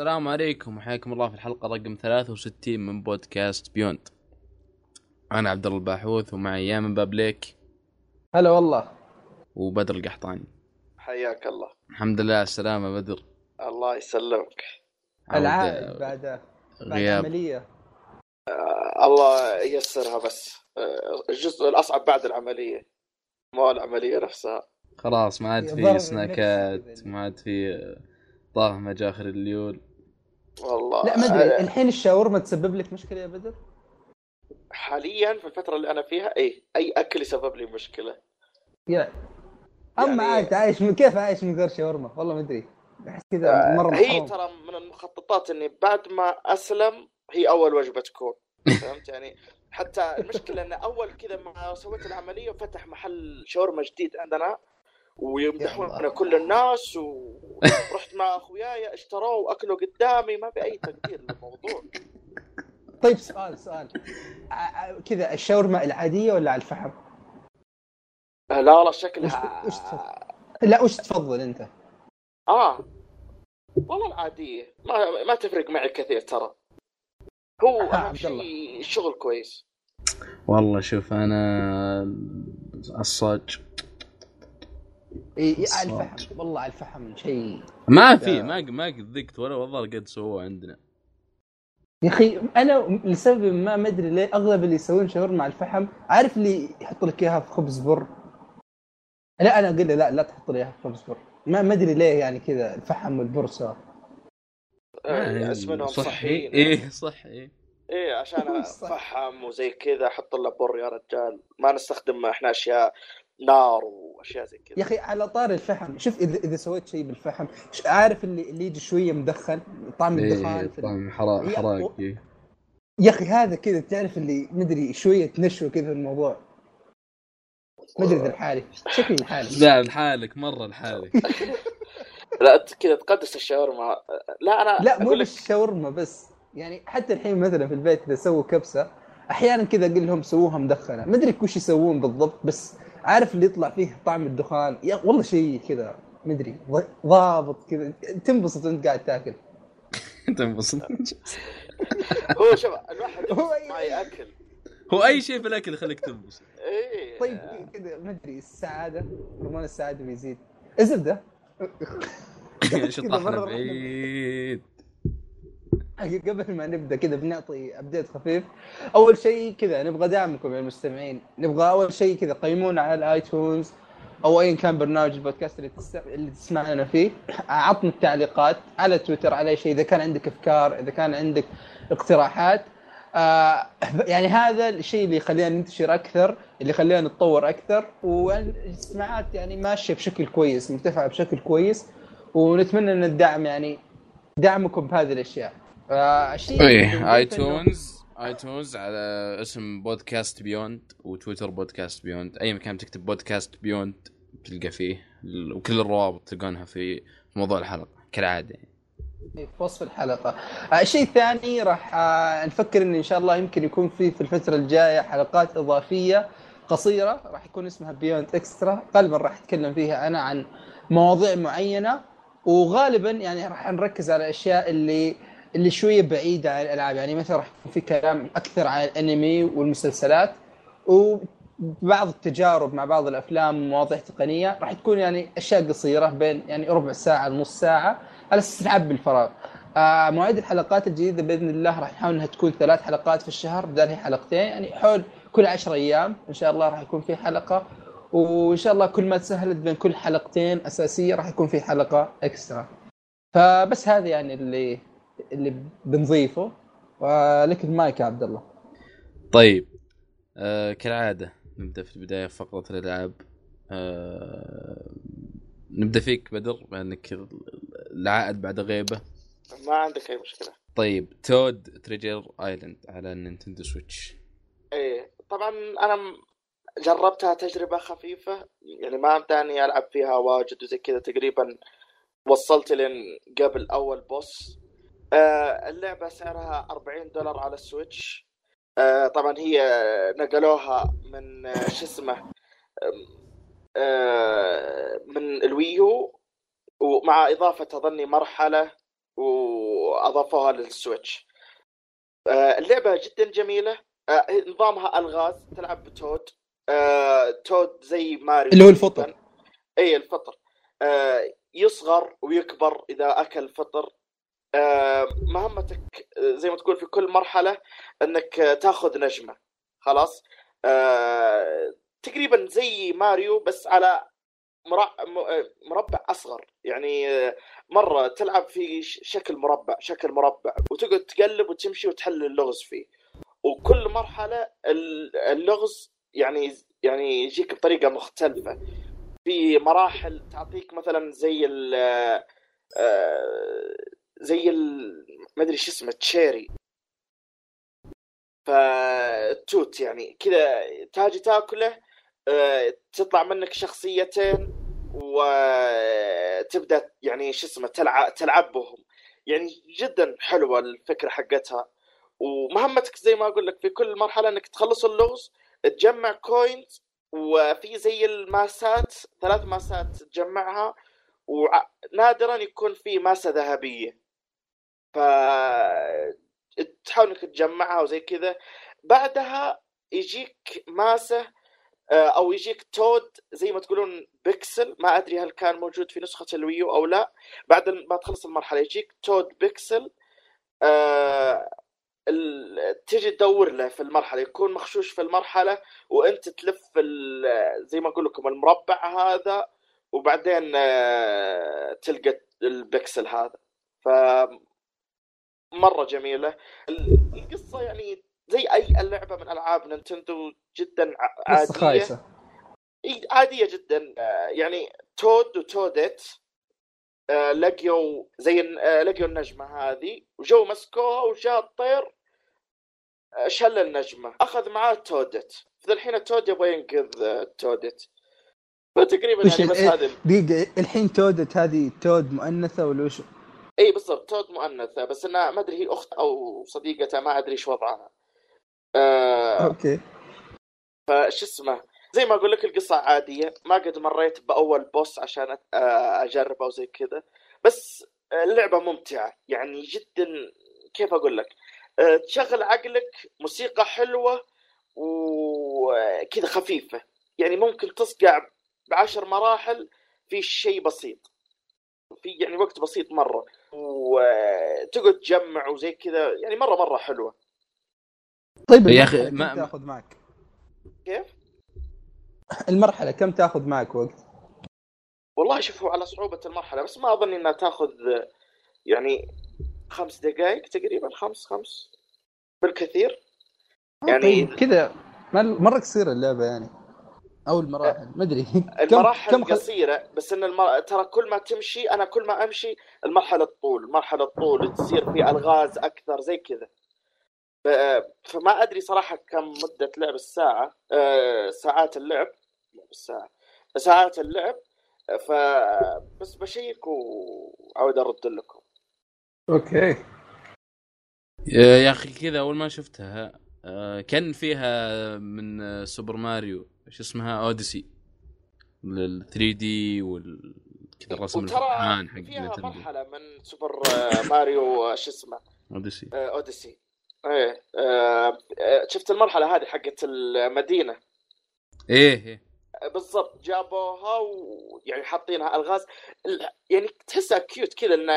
السلام عليكم وحياكم الله في الحلقة رقم 63 من بودكاست بيوند. أنا عبد الله الباحوث ومعي يامن بابليك هلا والله وبدر القحطاني. حياك الله الحمد لله على السلامة بدر. الله يسلمك العائد بعد بعد غياب عملية آه الله ييسرها بس آه الجزء الأصعب بعد العملية مو العملية نفسها خلاص ما عاد في سناكات. ما عاد في طاه مجاخر الليول. والله. لا ما أدري. الحين الشاورما تسبب لك مشكلة يا بدر؟ حاليا في الفترة اللي أنا فيها اي أي أكل يسبب لي مشكلة. يا أما يعني- عاد عايش من كيف عايش من غير شاورما؟ والله ما أدري. أحس كذا آه، مرة هي. ترى من المخططات إني بعد ما أسلم هي أول وجبة تكون. فهمت؟ يعني حتى المشكلة إن أول كذا ما سويت العملية وفتح محل شاورما جديد عندنا. ويمدحون. كل الناس ورحت مع أخوياي اشتروه واكلوا قدامي ما في أي تقدير للموضوع طيب سؤال سؤال كذا الشاورما العادية ولا على الفحم؟ آه، لا لا شكلها وش تفضل؟ لا وش تفضل أنت؟ آه والله العادية ما ما تفرق معي كثير ترى هو آه، أهم. شيء الشغل كويس والله شوف أنا الصاج إي إي، على صوت. الفحم والله على الفحم شيء ما في. ما ما قد ذقت ولا والله قد سووه عندنا. يا أخي أنا لسبب ما ما أدري ليه أغلب اللي يسوون شاورما على الفحم عارف اللي يحط لك إياها في خبز بر لا أنا أقول له لا لا تحط لي إياها في خبز بر ما ما أدري ليه يعني كذا الفحم والبر سوا آه، اسمهم صحي صحيين إيه صحي إيه عشان صح. أفحم وزي كذا أحط له بر يا رجال ما نستخدم إحنا أشياء نار وأشياء زي يا كذا أخي على طار الفحم شوف إذا إذا سويت شيء بالفحم ش- عارف اللي اللي يجي شوية مدخن طعم الدخان إيه في طعم حرا- هي- حراق إيه. يا أخي هذا كذا تعرف اللي مدري شوية نشوه كذا الموضوع؟ ما أدري إذا لحالي. شكلي لحالي. لا لحالك مرة لحالك. لا أنت كذا تقدس الشاورما. لا أنا لا مو لك بالشاورما بس يعني حتى الحين مثلا في البيت إذا سووا كبسة أحيانا كذا أقول لهم سووها مدخنة. ما أدري وش يسوون بالضبط بس عارف اللي يطلع فيه طعم الدخان؟ يا والله شيء كذا ض- ضابط كذا تنبسط وأنت قاعد تاكل. تنبسط. هو شوف الواحد هو يبغى ما يأكل. هو أي شيء في الأكل يخليك تنبسط. إيه. طيب كذا ما أدري السعادة هرمون السعادة بيزيد. الزبده شطحنا بعيد. قبل ما نبدأ كذا بنعطي update خفيف. أول شيء كذا نبغى دعمكم يا المستمعين. نبغى أول شيء كذا قيمونا على الايتونز أو ايا كان برنامج البودكاست اللي, تس... اللي تسمعنا فيه. عطنا التعليقات على تويتر على شيء إذا كان عندك أفكار إذا كان عندك اقتراحات. آه يعني هذا الشيء اللي يخلينا ننتشر أكثر اللي يخلينا نتطور أكثر. والاستماعات يعني ماشية بشكل كويس مرتفعة بشكل كويس. ونتمنى إن الدعم يعني دعمكم بهذه الأشياء. آه الشيء اللي إيه آيتونز آيتونز على اسم بودكاست بيوند وتويتر بودكاست بيوند. أي مكان تكتب بودكاست بيوند تلقى فيه وكل الروابط تلقونها في موضوع الحلقة كالعادة. يعني. في وصف الحلقة. آه، الشيء الثاني راح آه، نفكر إن إن شاء الله يمكن يكون في في الفترة الجاية حلقات إضافية قصيرة راح يكون اسمها بيوند اكسترا غالبا راح أتكلم فيها أنا عن مواضيع معينة وغالبا يعني راح نركز على الأشياء اللي اللي شوية بعيده عن الألعاب يعني مثلا راح يكون في كلام أكثر عن الأنمي والمسلسلات وبعض التجارب مع بعض الأفلام ومواضيع تقنية راح تكون يعني أشياء قصيرة بين يعني ربع ساعة لنص ساعة على أساس نعبي الفراغ. آه مواعيد الحلقات الجديدة بإذن الله راح نحاول إنها تكون ثلاث حلقات في الشهر بدل هي حلقتين يعني حول كل عشر أيام إن شاء الله راح يكون في حلقة وإن شاء الله كل ما تسهلت بين كل حلقتين أساسية راح يكون في حلقة extra. فبس هذا يعني اللي اللي بنضيفه. ولك المايك يا عبد الله. طيب آه كالعادة نبدأ في البداية فقرة الألعاب. آه نبدأ فيك بدر بانك العائد بعد غيبة. ما عندك أي مشكلة. طيب Toad Treasure Island على Nintendo Switch. إيه طبعا أنا جربتها تجربة خفيفة يعني ما امداني ألعب فيها واجد وزي كذا تقريبا وصلت لين قبل أول boss اللعبة سعرها 40 دولار على ال Switch. آه طبعا هي نقلوها من آه، شو اسمه آه من ال Wii U ومع إضافة أظني مرحلة وأضافوها لل Switch. آه، اللعبة جدا جميلة. آه، نظامها ألغاز تلعب بتود. آه، تود زي ماريو اللي هو الفطر. اي الفطر. آه، يصغر ويكبر إذا أكل فطر. آه، مهمتك آه، زي ما تقول في كل مرحلة إنك آه، تاخذ نجمة خلاص؟ آه، تقريبا زي ماريو بس على آه، مربع أصغر. يعني آه، مرة تلعب في شكل مربع شكل مربع وتقعد تقلب وتمشي وتحل اللغز فيه. وكل مرحلة ال- اللغز يعني يعني يجيك بطريقة مختلفة. في مراحل تعطيك مثلا زي آه، زي ال ما أدري شو اسمه تشيري. فتوت يعني. كذا تاجي تاكله آه، تطلع منك شخصيتين وتبدا يعني شو اسمه تلعب تلعب بهم يعني جدا حلوة الفكرة حقتها. ومهمتك زي ما أقول لك في كل مرحلة إنك تخلص اللغز تجمع كوينز وفي زي الماسات ثلاث ماسات تجمعها ونادرا يكون في ماسة ذهبية. ف تحاول إنك تجمعها وزي كذا. بعدها يجيك ماسة آه، أو يجيك Toad زي ما تقولون بيكسل. ما أدري هل كان موجود في نسخة ال Wii U أو لا. بعد ما تخلص المرحلة يجيك Toad pixel آه، تجي تدور له في المرحلة. يكون مخشوش في المرحلة وأنت تلف زي ما أقول لكم المربع هذا وبعدين آه، تلقى البكسل هذا. ف مرة جميلة. ال- القصة يعني زي أي لعبه من ألعاب نينتندو جدا عادية. خايسة. عادية جدا. آه، يعني تود وتودت. آه، لقيوا زي آه، لقيوا النجمة هذه. وجو مسكوها وجاء الطير. شل النجمة. أخذ معاه تودت. فالحين التود يبغى ينقذ تودت. فتقريبا يعني بس ال- هذه دقيقة الحين تودت هذه تود مؤنثة ولا وش؟ إي بالضبط Toad مؤنثة بس انها ما أدري هي أخت أو صديقتها ما أدري إيش وضعها. آه أوكي. فش اسمه زي ما أقول لك القصة عادية. ما قد مريت بأول boss عشان آه، أجربه وزي كذا. بس اللعبة ممتعة. يعني جدا كيف أقول لك؟ آه، تشغل عقلك موسيقى حلوة وكذا خفيفة. يعني ممكن تصقع بعشر مراحل في شيء بسيط. في يعني وقت بسيط مرة وتقعد تجمع وزي كذا يعني مرة مرة حلوة طيب يا أخي، المرحلة ما- كم تاخذ معك؟ كيف؟ المرحلة كم تاخذ معك وقت؟ والله شوفوا على صعوبة المرحلة بس ما أظن إنها تاخذ يعني خمس دقائق تقريبا خمس خمس بالكثير يعني طيب كذا مر- مرة قصيرة اللعبة يعني أو المراحل ما أدري. كم المراحل كم خل... قصيرة بس إن المر... ترى كل ما تمشي أنا كل ما أمشي المرحلة تطول مرحلة تطول تصير في ألغاز أكثر زي كذا. ف... فما أدري صراحة كم مدة لعب الساعة أه... ساعات اللعب مو بالساعة ساعات اللعب. ف بس بشيك وعاود أرد لكم. أوكي. يا أخي كذا أول ما شفتها آه، كان فيها من Super Mario. شو اسمها Odyssey لل 3D وال كذا الرسم الفرحان حق فيها مرحلة من سوبر آه، ماريو آه، شو اسمه؟ Odyssey آه، Odyssey إيه آه، آه، شفت المرحلة هذه حقت المدينة؟ إيه إيه. آه، بالضبط جابوها ويعني حاطينها الغاز. ال- يعني تحسها cute كذا إن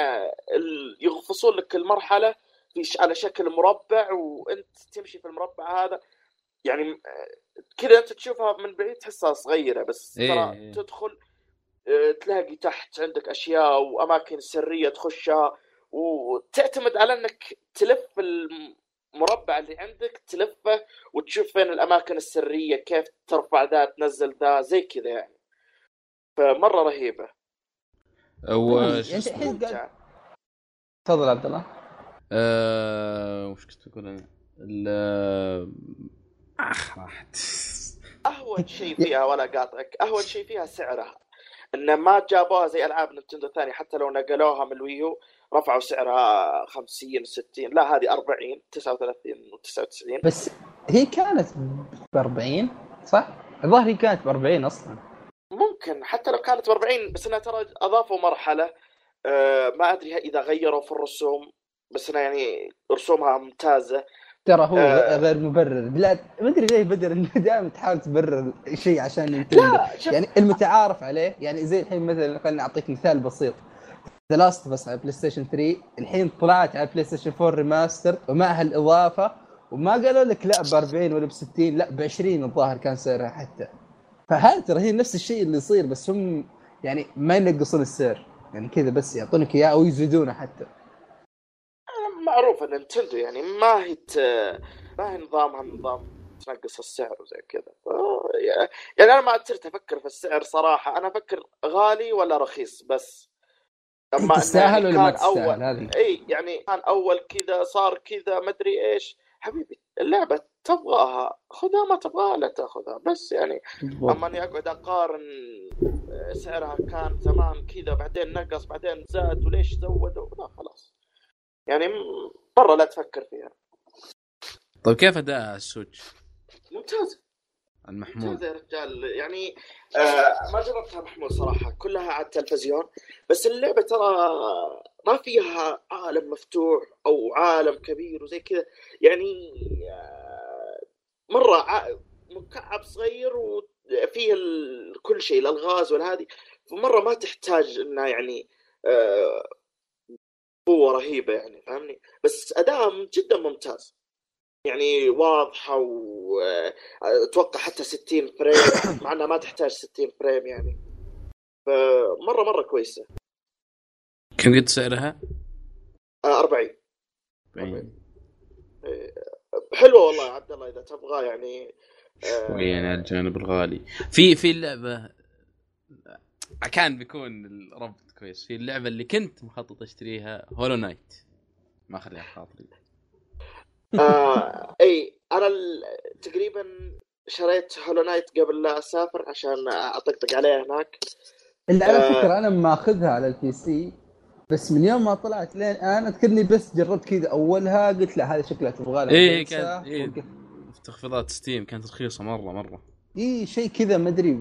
ال- يغفصون لك ش- على شكل مربع وأنت تمشي في المربع هذا. يعني آه، كذا أنت تشوفها من بعيد تحسها صغيرة بس إيه، ترى إيه. تدخل آه، تلاقي تحت عندك أشياء وأماكن سرية تخشها وتعتمد على إنك تلف المربع اللي عندك تلفه وتشوف فين الأماكن السرية كيف ترفع ذا تنزل ذا زي كذا يعني. فمرة رهيبة. و يعني تفضل عبد الله. آه، وش كنت أقول أنا؟ أخ. راحت أهون شيء فيها ولا قاطعك. أهون شيء فيها سعرها. إن ما جابوها زي ألعاب نينتندو الثانية حتى لو نقلوها من الويو رفعوا سعرها 50 60 لا هذه 40 39 و99 بس هي كانت ب 40 صح؟ الظاهر هي كانت ب 40 أصلا. ممكن حتى لو كانت ب 40 بس إنها ترى أضافوا مرحلة. آه ما أدري إذا غيروا في الرسوم بس أنا يعني رسومها ممتازة. ترى هو آه. غير مبرر لا ما أدري ليه بدر إنه دائما تحاول تبرر شيء عشان Nintendo. يعني المتعارف عليه يعني زي الحين مثلا خليني أعطيك مثال بسيط. The Last of Us على PlayStation 3 الحين طلعت على PlayStation 4 remaster ومعها الإضافة وما قالوا لك لا ب 40 ولا ب 60 لا ب 20 الظاهر كان سعرها حتى. فهذا ترى هي نفس الشيء اللي يصير بس هم يعني ما ينقصون السعر. يعني كذا بس يعطونك إياه أو يزيدونه حتى. معروف إن نينتندو يعني ما هي. ما هي نظامها نظام تنقص السعر وزي كذا. يعني أنا ما صرت أفكر في السعر صراحة. أنا أفكر غالي ولا رخيص بس. لما إنه تستاهل يعني ولا ما تستاهل؟ هذه إي يعني كان أول كذا صار كذا ما أدري إيش. حبيبي اللعبة تبغاها. خذها ما تبغاها لا تأخذها. بس يعني أما إني أقعد أقارن سعرها كان زمان كذا بعدين نقص بعدين زاد وليش زودوا؟ لا خلاص. يعني مرة لا تفكر فيها. طيب كيف أداء السويتش؟ ممتازه المحمول ممتازه يا رجال. يعني آه ما جربتها محمول صراحة. كلها على التلفزيون. بس اللعبة ترى ما فيها عالم مفتوح أو عالم كبير وزي كذا. يعني آه مرة ع- مكعب صغير وفيه ال- كل شيء الألغاز والهذه. فمرة ما تحتاج انها يعني آه قوة رهيبة يعني فاهمني؟ بس اداءها جدا ممتاز. يعني واضحة واتوقع حتى 60 فريم مع إنها ما تحتاج 60 فريم يعني. فمره مرة كويسة. كم قد سعرها؟ آه 40 باين. حلوة والله يا عبد الله إذا تبغى يعني آه، شوية على الجانب الغالي. في في اللعبة كان بيكون الربط كويس. في اللعبة اللي كنت مخطط أشتريها Hollow Knight ما خليها خاطري. آه إي أنا ال- تقريبا شريت Hollow Knight قبل لا أسافر عشان أطقطق عليها هناك. اللي على آه. فكرة أنا مأخذها على ال PC بس من يوم ما طلعت لين الآن أذكرني بس جربت كذا أولها قلت لا هذه شكلها تبغى لها جلسة. كانت إيه تخفيضات Steam كانت رخيصة مرة مرة. إيه شيء كذا ما أدري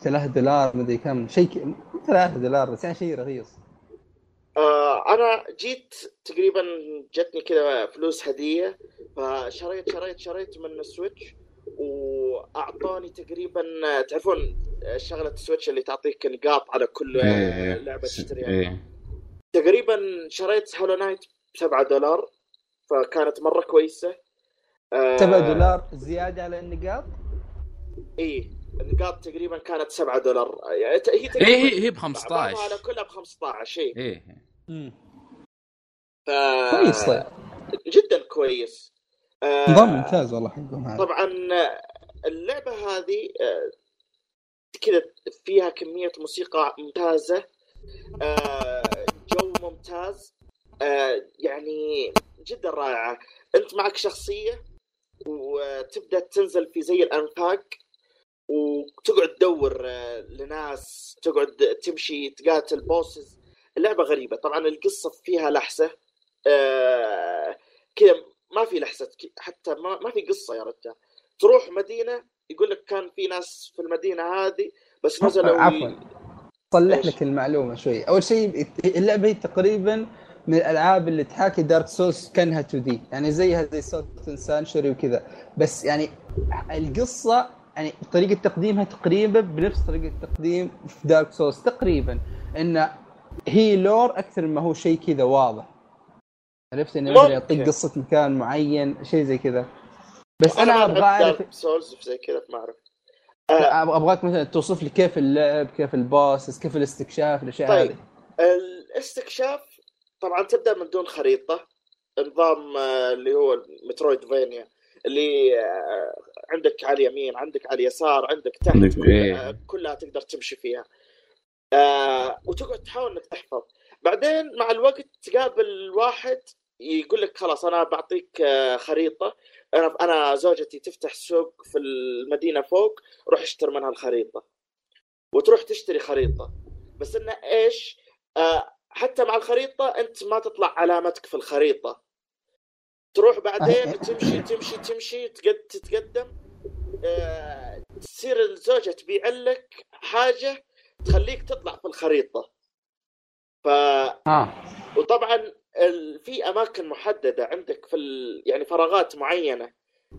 3 دولار ما أدري كم شيء ك... مو 3 دولار بس يعني شيء رخيص. آه أنا جيت تقريبا جتني كذا فلوس هدية فشريت شريت شريت من ال Switch وأعطاني تقريبا تعرفون شغلة ال Switch اللي تعطيك نقاط على كل إيه. لعبة تشتريها؟ إيه. تقريبا شريت Hollow Knight ب 7 دولار فكانت مرة كويسة. آه 7 دولار زيادة على النقاط؟ اي النقاط تقريبا كانت 7 دولار. يعني هي تقريبا هي هي ب بعضها على 15 كلها ب 15 شيء إيه. ف... كويس طيب. جدا كويس. آه، نظام ممتاز والله حقهم هذا. طبعا اللعبة هذه آه، كذا فيها كمية موسيقى ممتازة. آه، جو ممتاز. آه، يعني جدا رائعة. أنت معك شخصية وتبدأ تنزل في زي الأنفاق. وتقعد تدور آه، لناس تقعد تمشي تقاتل بوسز اللعبة غريبة. طبعا القصة فيها لحسة آه، كذا ما في لحسة حتى ما, ما في قصة يا رجال. تروح مدينة يقول لك كان في ناس في المدينة هذه بس نزلوا عفوا صلح إيش؟ لك المعلومة شوي. أول شيء اللعبة هي تقريبا من الألعاب اللي تحاكي Dark Souls كأنها 2D يعني زيها زي Salt and Sanctuary وكذا. بس يعني القصة يعني طريقة تقديمها تقريبا بنفس طريقة التقديم في Dark Souls تقريبا إن هي lore أكثر ما هو شيء كذا واضح. عرفت؟ إنه مثلا يعطيك. قصة مكان معين شيء زي كذا. بس أنا أبغى أعرف Souls زي كذا ما أعرف. آه، أبغاك مثلا توصف لي كيف اللعب كيف ال boss كيف الاستكشاف الأشياء طيب. هذه. الاستكشاف طبعا تبدأ من دون خريطة. نظام آه، اللي هو Metroidvania اللي آه، عندك على اليمين عندك على اليسار عندك تحت عندك- كل- إيه. كلها تقدر تمشي فيها. آه، وتقعد تحاول إنك تحفظ. بعدين مع الوقت تقابل واحد يقول لك خلاص أنا بعطيك آه، خريطة. أنا أنا زوجتي تفتح سوق في المدينة فوق روح اشتري منها الخريطة. وتروح تشتري خريطة. بس إنه إيش؟ آه حتى مع الخريطة أنت ما تطلع علامتك في الخريطة. تروح بعدين تمشي تمشي تمشي تقد- تتقدم. تصير الزوجة تبيع لك حاجة تخليك تطلع في الخريطة. ف آه. وطبعا ال- في أماكن محددة عندك في ال... يعني فراغات معينة.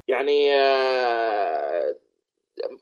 يعني آه،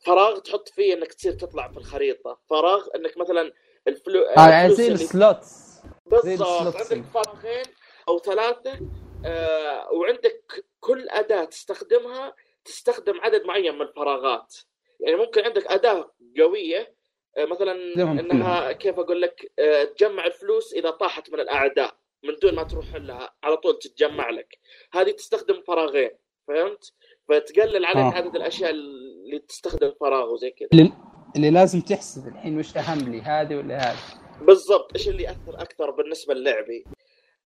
فراغ تحط فيه إنك تصير تطلع في الخريطة. فراغ إنك مثلا الفلو... آه يعني الفلوس زي السلوتس. بالضبط. عندك فراغين أو ثلاثة آه وعندك كل أداة تستخدمها تستخدم عدد معين من الفراغات. يعني ممكن عندك أداة قوية آه مثلا إنها كيف أقول لك آه تجمع الفلوس إذا طاحت من الأعداء من دون ما تروح لها على طول تتجمع لك. هذه تستخدم فراغين فهمت؟ فتقلل عدد آه. عدد الأشياء اللي تستخدم فراغ وزي كذا. اللي, اللي لازم تحسب الحين وش أهم لي هذه ولا هذه. بالضبط إيش اللي يأثر أكثر بالنسبة للعبي؟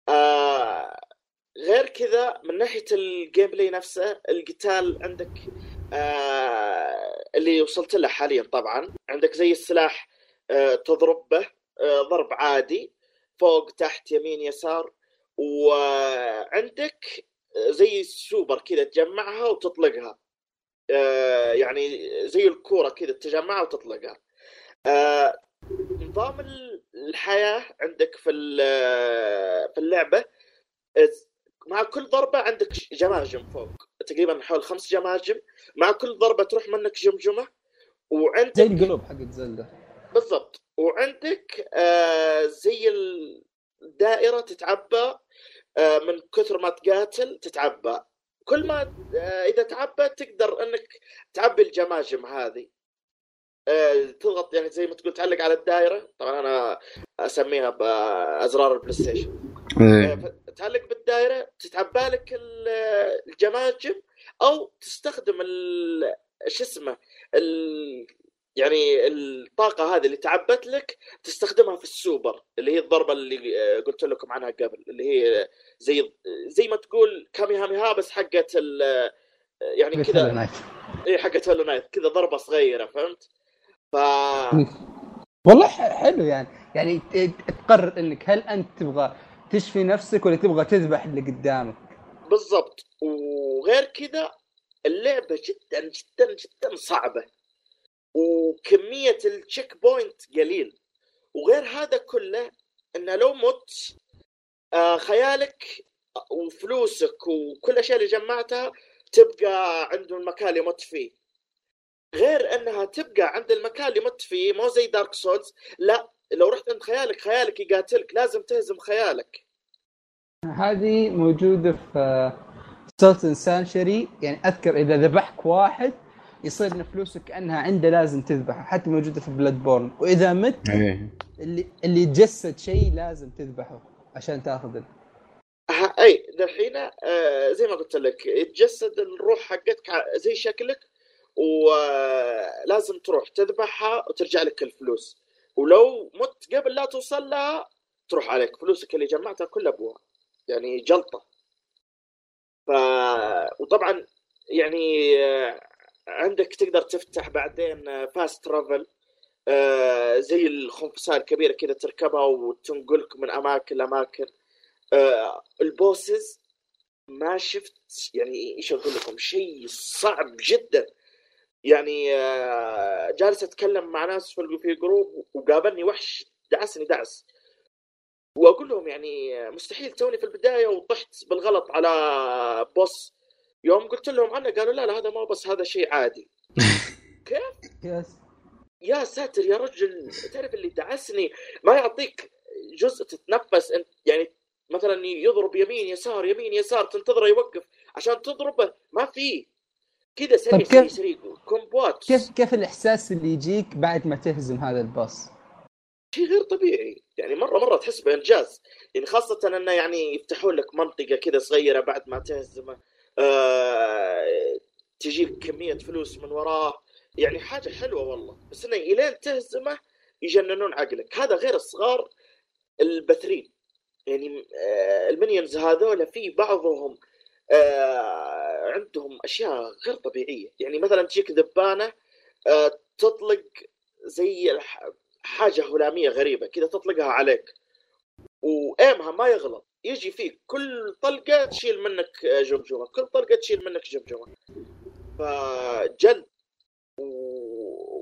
آه غير كذا من ناحية ال gameplay نفسه القتال عندك آه اللي وصلت له حاليا طبعا. عندك زي السلاح آه تضرب به آه ضرب عادي فوق تحت يمين يسار. وعندك زي السوبر كذا تجمعها وتطلقها. آه يعني زي الكورة كذا تجمعها وتطلقها. آه نظام ال- الحياة عندك في ال- في اللعبة مع كل ضربة عندك جماجم فوق. تقريبا حول خمس جماجم مع كل ضربة تروح منك جمجمه زي وعندك القلوب حقت زلدة. بالضبط. وعندك آه زي الدائرة تتعبى آه من كثر ما تقاتل تتعبى. كل ما آه إذا تعبى تقدر إنك تعبي الجماجم هذه. آه تضغط يعني زي ما تقول تعلق على الدائرة. طبعا أنا أسميها بازرار البلاي ستيشن. إيه. تعلق بالدائره تتعبى لك ال- الجماجم أو تستخدم ال- شو اسمه ال- يعني الطاقة هذه اللي تعبت لك تستخدمها في السوبر اللي هي الضربة اللي آه، قلت لكم عنها قبل اللي هي زي زي ما تقول كامي هامي ها بس حقت ال- يعني كذا. اي حقت Hollow Knight كذا ضربة صغيرة فهمت؟ ف والله حلو يعني يعني تقرر إنك هل أنت تبغى تشفي نفسك ولا تبغى تذبح اللي قدامك. بالضبط. وغير كذا اللعبة جدا جدا جدا صعبة. وكمية ال checkpoint قليل. وغير هذا كله إنه لو مت آه، خيالك وفلوسك وكل الاشياء اللي جمعتها تبقى عند المكان اللي مت فيه. غير إنها تبقى عند المكان اللي مت فيه مو زي Dark Souls لا لو رحت عند خيالك خيالك يقاتلك لازم تهزم خيالك. هذه موجودة في Salt and Sanctuary يعني أذكر إذا ذبحك واحد يصير إن فلوسك كانها عنده لازم تذبحه. حتى موجودة في Bloodborne وإذا مت إيه. اللي اللي يتجسد شيء لازم تذبحه عشان تاخذ ال- ها- أي دحين آه زي ما قلت لك يتجسد الروح حقتك زي شكلك ولازم تروح تذبحها وترجع لك الفلوس. ولو مت قبل لا توصل لها تروح عليك. فلوسك اللي جمعتها كلها ابوها يعني جلطة. ف وطبعا يعني آه، عندك تقدر تفتح بعدين فاست ترافل زي الخنفساء الكبيره كذا تركبها وتنقلك من أماكن لأماكن. آه، ال bosses ما شفت يعني إيش أقول لكم شيء صعب جدا. يعني آه، جالس أتكلم مع ناس في في group وقابلني وحش دعسني دعس. وأقول لهم يعني آه، مستحيل توني في البداية وطحت بالغلط على boss. يوم قلت لهم عنه قالوا لا لا هذا ما بس هذا شيء عادي. yes يا ساتر يا رجل تعرف اللي دعسني ما يعطيك جزء تتنفس أنت؟ يعني مثلا يضرب يمين يسار يمين يسار تنتظره يوقف. عشان تضربه ما في. كذا سريع طيب كيف- سريع كومبوات كيف كيف الإحساس اللي يجيك بعد ما تهزم هذا الباص؟ شيء غير طبيعي. يعني مره مرة تحس بإنجاز. يعني خاصة إنه يعني يفتحون لك منطقة كذا صغيرة بعد ما تهزمه. آه تجيك كمية فلوس من وراه. يعني حاجة حلوة والله. بس إنه إلين تهزمه يجننون عقلك. هذا غير الصغار البثرين. يعني آه المنيونز هذول في بعضهم آه عندهم أشياء غير طبيعية. يعني مثلا تجيك ذبانه آه تطلق زي حاجة هلامية غريبة كذا تطلقها عليك وايمها ما يغلط. يجي فيك كل طلقة تشيل منك آه، جمجمه كل طلقة تشيل منك جمجمه فجد.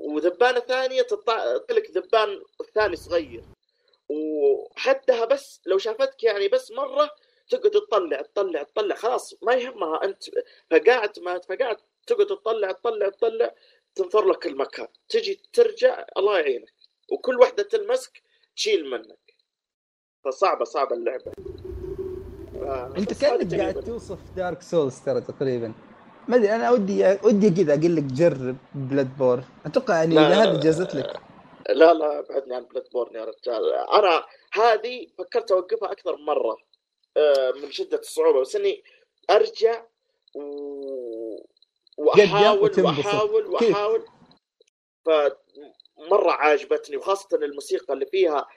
وذبانه ثانية تطلع لك ذبان ثاني صغير. وحدها بس لو شافتك يعني بس مرة تقعد تطلع تطلع تطلع. خلاص ما يهمها. أنت فقاعد ما فقاعد تقعد تطلع تطلع تطلع تنثر لك المكان. تجي ترجع الله يعينك. وكل واحدة تلمسك تشيل منك. فصعبة صعبة اللعبة. أنت بس كأنك هذه قاعد. توصف Dark Souls ترى تقريبا. ما أدري أنا ودي ودي كذا أقول لك جرب Bloodborne أتوقع يعني إذا هذا جازت لك. لا لا أبعدني عن Bloodborne يا رجال. أنا هذه فكرت أوقفها أكثر من مرة. آه، من شدة الصعوبة. بس إني أرجع و... وأحاول. وأحاول؟ وأحاول. فمرة عاجبتني وخاصة الموسيقى اللي فيها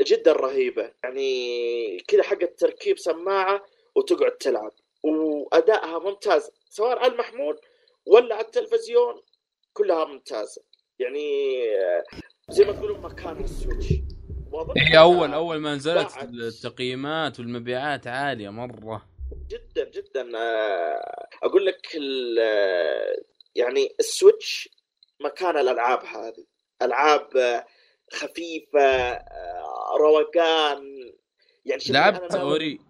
جدا رهيبة. يعني كذا حق تركيب سماعة وتقعد تلعب. وأدائها ممتاز سواء على المحمول ولا على التلفزيون كلها ممتازة. يعني آه، زي ما تقولون مكان ال Switch. واضح؟ هي اول أول ما نزلت بعد. التقييمات والمبيعات عالية مرة جدا جدا آه، أقول لك ال- آه، يعني ال Switch مكان الألعاب هذه ألعاب آه، خفيفة آه، روقان يعني لعبت أنا- Ori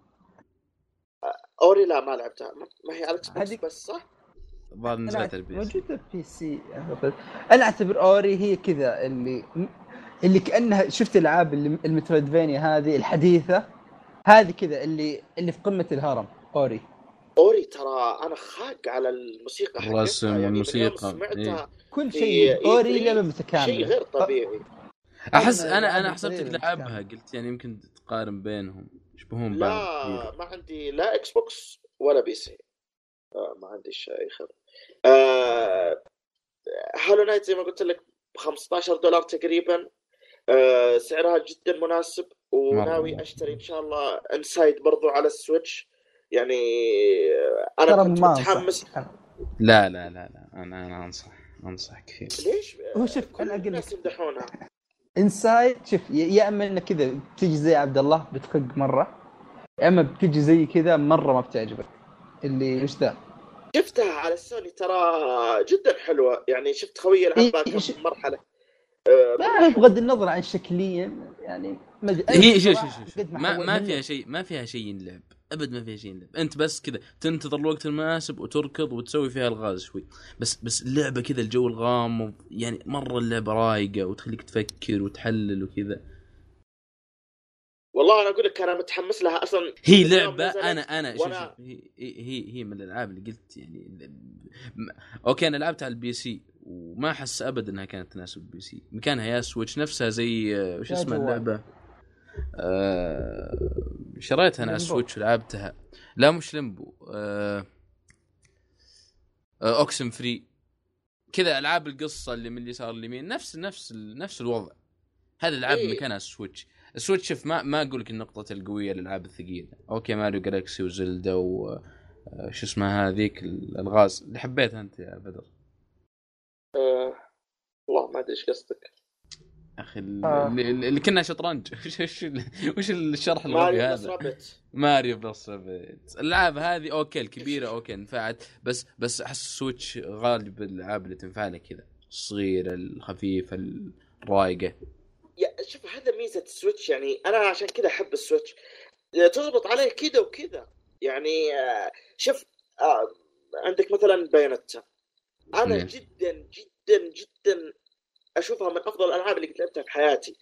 Ori لا ما لعبتها ما هي على هذيك- بس صح؟ الظاهر نزلت ال PC موجودة PC. أنا أعتبر Ori هي كذا اللي اللي كأنها شفت العاب ال Metroidvania هذه الحديثة؟ هذه كذا اللي اللي في قمة الهرم Ori. أوري ترى أنا خاق على الموسيقى حقتها الرسم يعني. سمعتها كل شيء Ori E3 لعبة متكاملة. شيء غير طبيعي. أحس أنا أنا أنا حسبتك لعبها. قلت يعني يمكن تقارن بينهم يشبهون بعض لا. ما عندي لا Xbox ولا PC آه ما عندي شيء آه Hollow Knight زي ما قلت لك ب 15 دولار تقريبا. آه سعرها جدا مناسب وناوي مرة. أشتري إن شاء الله Inside برضو على ال Switch. يعني آه، أنا كنت متحمس. لا لا لا لا أنا أنا أنصح أنصح كثير. ليش؟ هو شوف، كل الناس. يمدحونها. Inside شوف يا إما إنك كذا بتجي زي عبد الله بتخق مرة يا إما بتجي زي كذا مرة ما بتعجبك. اللي وش ذا؟ شفتها على السوني ترى جدا حلوة. يعني شفت خويي يلعبها إيه، مرحلة. آه، ما بغض النظر عن شكليا يعني. أنا هي شوف شوف شوف ما ما. فيها شيء ما فيها شيء ينلعب أبد ما فيها شيء ينلعب أنت بس كذا تنتظر الوقت المناسب وتركض وتسوي فيها الغاز شوي بس بس اللعبة كذا الجو الغامض يعني مرة اللعبة رايقة وتخليك تفكر وتحلل وكذا والله أنا أقول لك أنا متحمس لها أصلا. هي لعبة أنا أنا شوف وأنا- شوف هي هي هي من الألعاب اللي قلت يعني أوكي أنا لعبتها على ال PC وما أحس ابدا إنها كانت تناسب ال PC. مكانها ال Switch نفسها زي آه، وش اسمها. اللعبة؟ آه شريتها أنا على. ال Switch ولعبتها. لا مش آه آه Oxenfree كذا ألعاب القصة اللي من اليسار اليمين نفس نفس نفس الوضع. هذه الألعاب إيه. مكانها ال Switch ال Switch شوف ما ما أقول لك النقطة القوية للألعاب الثقيلة، okay Mario Galaxy و Zelda و آه، شو اسمها هذيك الالغاز اللي حبيتها أنت يا بدر. آه والله ما أدري إيش قصدك. أخي ال- آه. اللي, اللي كنا شطرنج. وش وش ال- وش الشرح الغبي ماريو هذا؟ Rabbids Mario plus Rabbids الألعاب هذه okay الكبيرة okay نفعت بس بس أحس ال Switch غالب الألعاب اللي تنفع لك كذا. الصغيرة الخفيفة الرايقة. شوف هذا ميزة ال Switch يعني أنا عشان كذا أحب ال Switch. آه، تضبط عليه كذا وكذا يعني آه، شوف آه، عندك مثلا Bayonetta أنا نعم. جدا جدا جدا أشوفها من أفضل الألعاب اللي لعبتها في حياتي.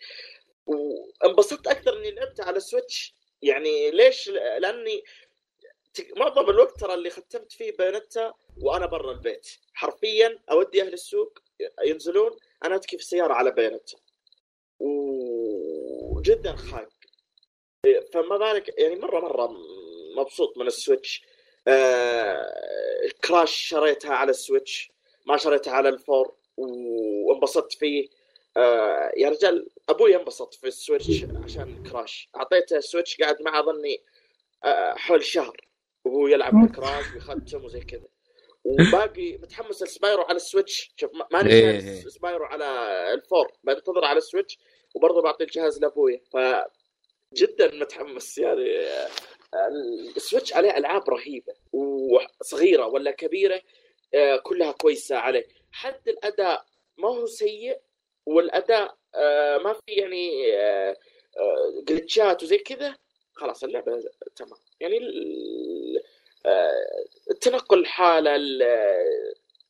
وانبسطت أكثر إني لعبتها على ال Switch. يعني ليش؟ لأني معظم الوقت ترى اللي ختمت فيه Bayonetta وأنا برا البيت. حرفيا أودي أهل السوق ينزلون أنا أتكي في السيارة على Bayonetta وجدا خايف فما بالك يعني مرة مرة مبسوط من ال Switch. آه Crash شريتها على ال Switch ما شريتها على ال four وانبسطت فيه. آه يا رجال أبوي انبسط في ال Switch عشان Crash. أعطيته ال Switch قاعد معه ظني آه حول شهر. وهو يلعب Crash ويختم وزي كذا. وباقي متحمس ل Spyro على ال Switch. شوف ما- ماني إيه. شايف Spyro على ال four. بنتظر على ال Switch وبرضه بعطي الجهاز لابويا ف جدا متحمس. يعني آه، ال Switch عليه ألعاب رهيبة وصغيرة ولا كبيرة آه، كلها كويسة عليه. حتى الأداء ما هو سيء والأداء آه، ما في يعني glitch ات وزي كذا. خلاص اللعبة تمام. يعني التنقل حاله ال-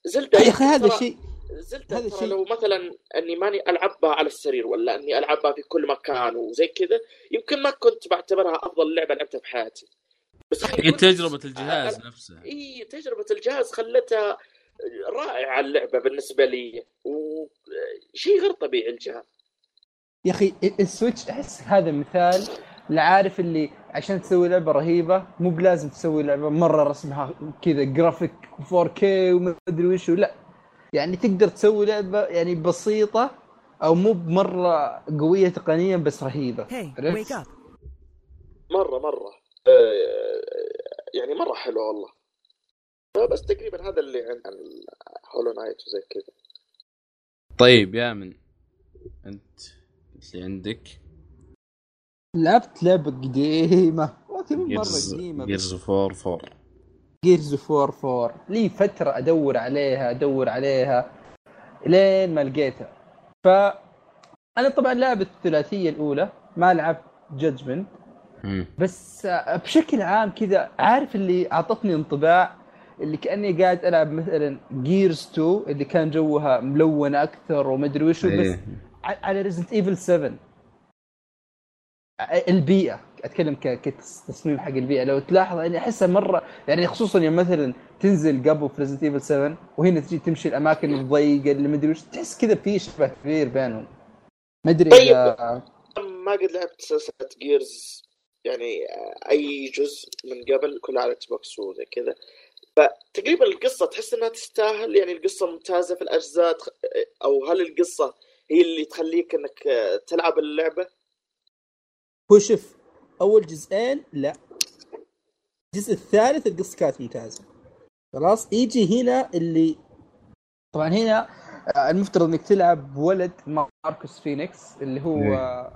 زلدة يا أخي هذا الشيء Zelda هذا الشيء- لو مثلا أني ماني ألعبها على السرير ولا أني ألعبها في كل مكان وزي كذا يمكن ما كنت بعتبرها أفضل لعبة لعبتها في حياتي. بس هي تجربة الجهاز نفسها إي تجربة الجهاز خلتها رائعة اللعبة بالنسبة لي وشيء غير طبيعي الجهاز. يا أخي ال Switch أحس هذا مثال لعارف اللي عشان تسوي لعبة رهيبة مو بلازم تسوي لعبة مرة رسمها كذا جرافيك 4K وما أدري وش لا. يعني تقدر تسوي لعبة يعني بسيطة أو مو بمره قوية تقنيا بس رهيبة. إيه. مرة مرة. آه، يعني مرة حلوة والله. بس تقريبا هذا اللي عن Hollow Knight وزي كذا. طيب يا من. أنت اللي عندك. لعبت لعبة قديمة أوكي مو مرة Gears four four Gears of 4 لي فترة أدور عليها أدور عليها لين ما لقيتها. ف أنا طبعا لاعب الثلاثية الأولى ما لعبت Judgment. بس بشكل عام كذا عارف اللي أعطتني انطباع اللي كأني قاعد ألعب مثلا Gears 2 اللي كان جوها ملونه أكثر ومدري وشو بس إيه. ع- على Resident Evil 7 ع- البيئة أتكلم كتصميم حق البيئة لو تلاحظ أني أحسها مرة يعني خصوصا يوم مثلا تنزل قبل في Resident Evil 7 وهنا تجي تمشي الأماكن الضيقة اللي مدري وش تحس كذا في شبه كبير بينهم ما أدري طيب. إذا ما قد لعبت سلسلة Gears يعني أي جزء من قبل كله على Xbox وزي كذا فتقريبا القصة تحس إنها تستاهل يعني القصة ممتازة في الأجزاء أو هل القصة هي اللي تخليك إنك تلعب اللعبة؟ هو شوف اول جزئين لا الجزء الثالث القصة كانت ممتازة خلاص يجي هنا اللي طبعا هنا آه، المفترض إنك تلعب ولد ماركوس فينيكس اللي هو إيه.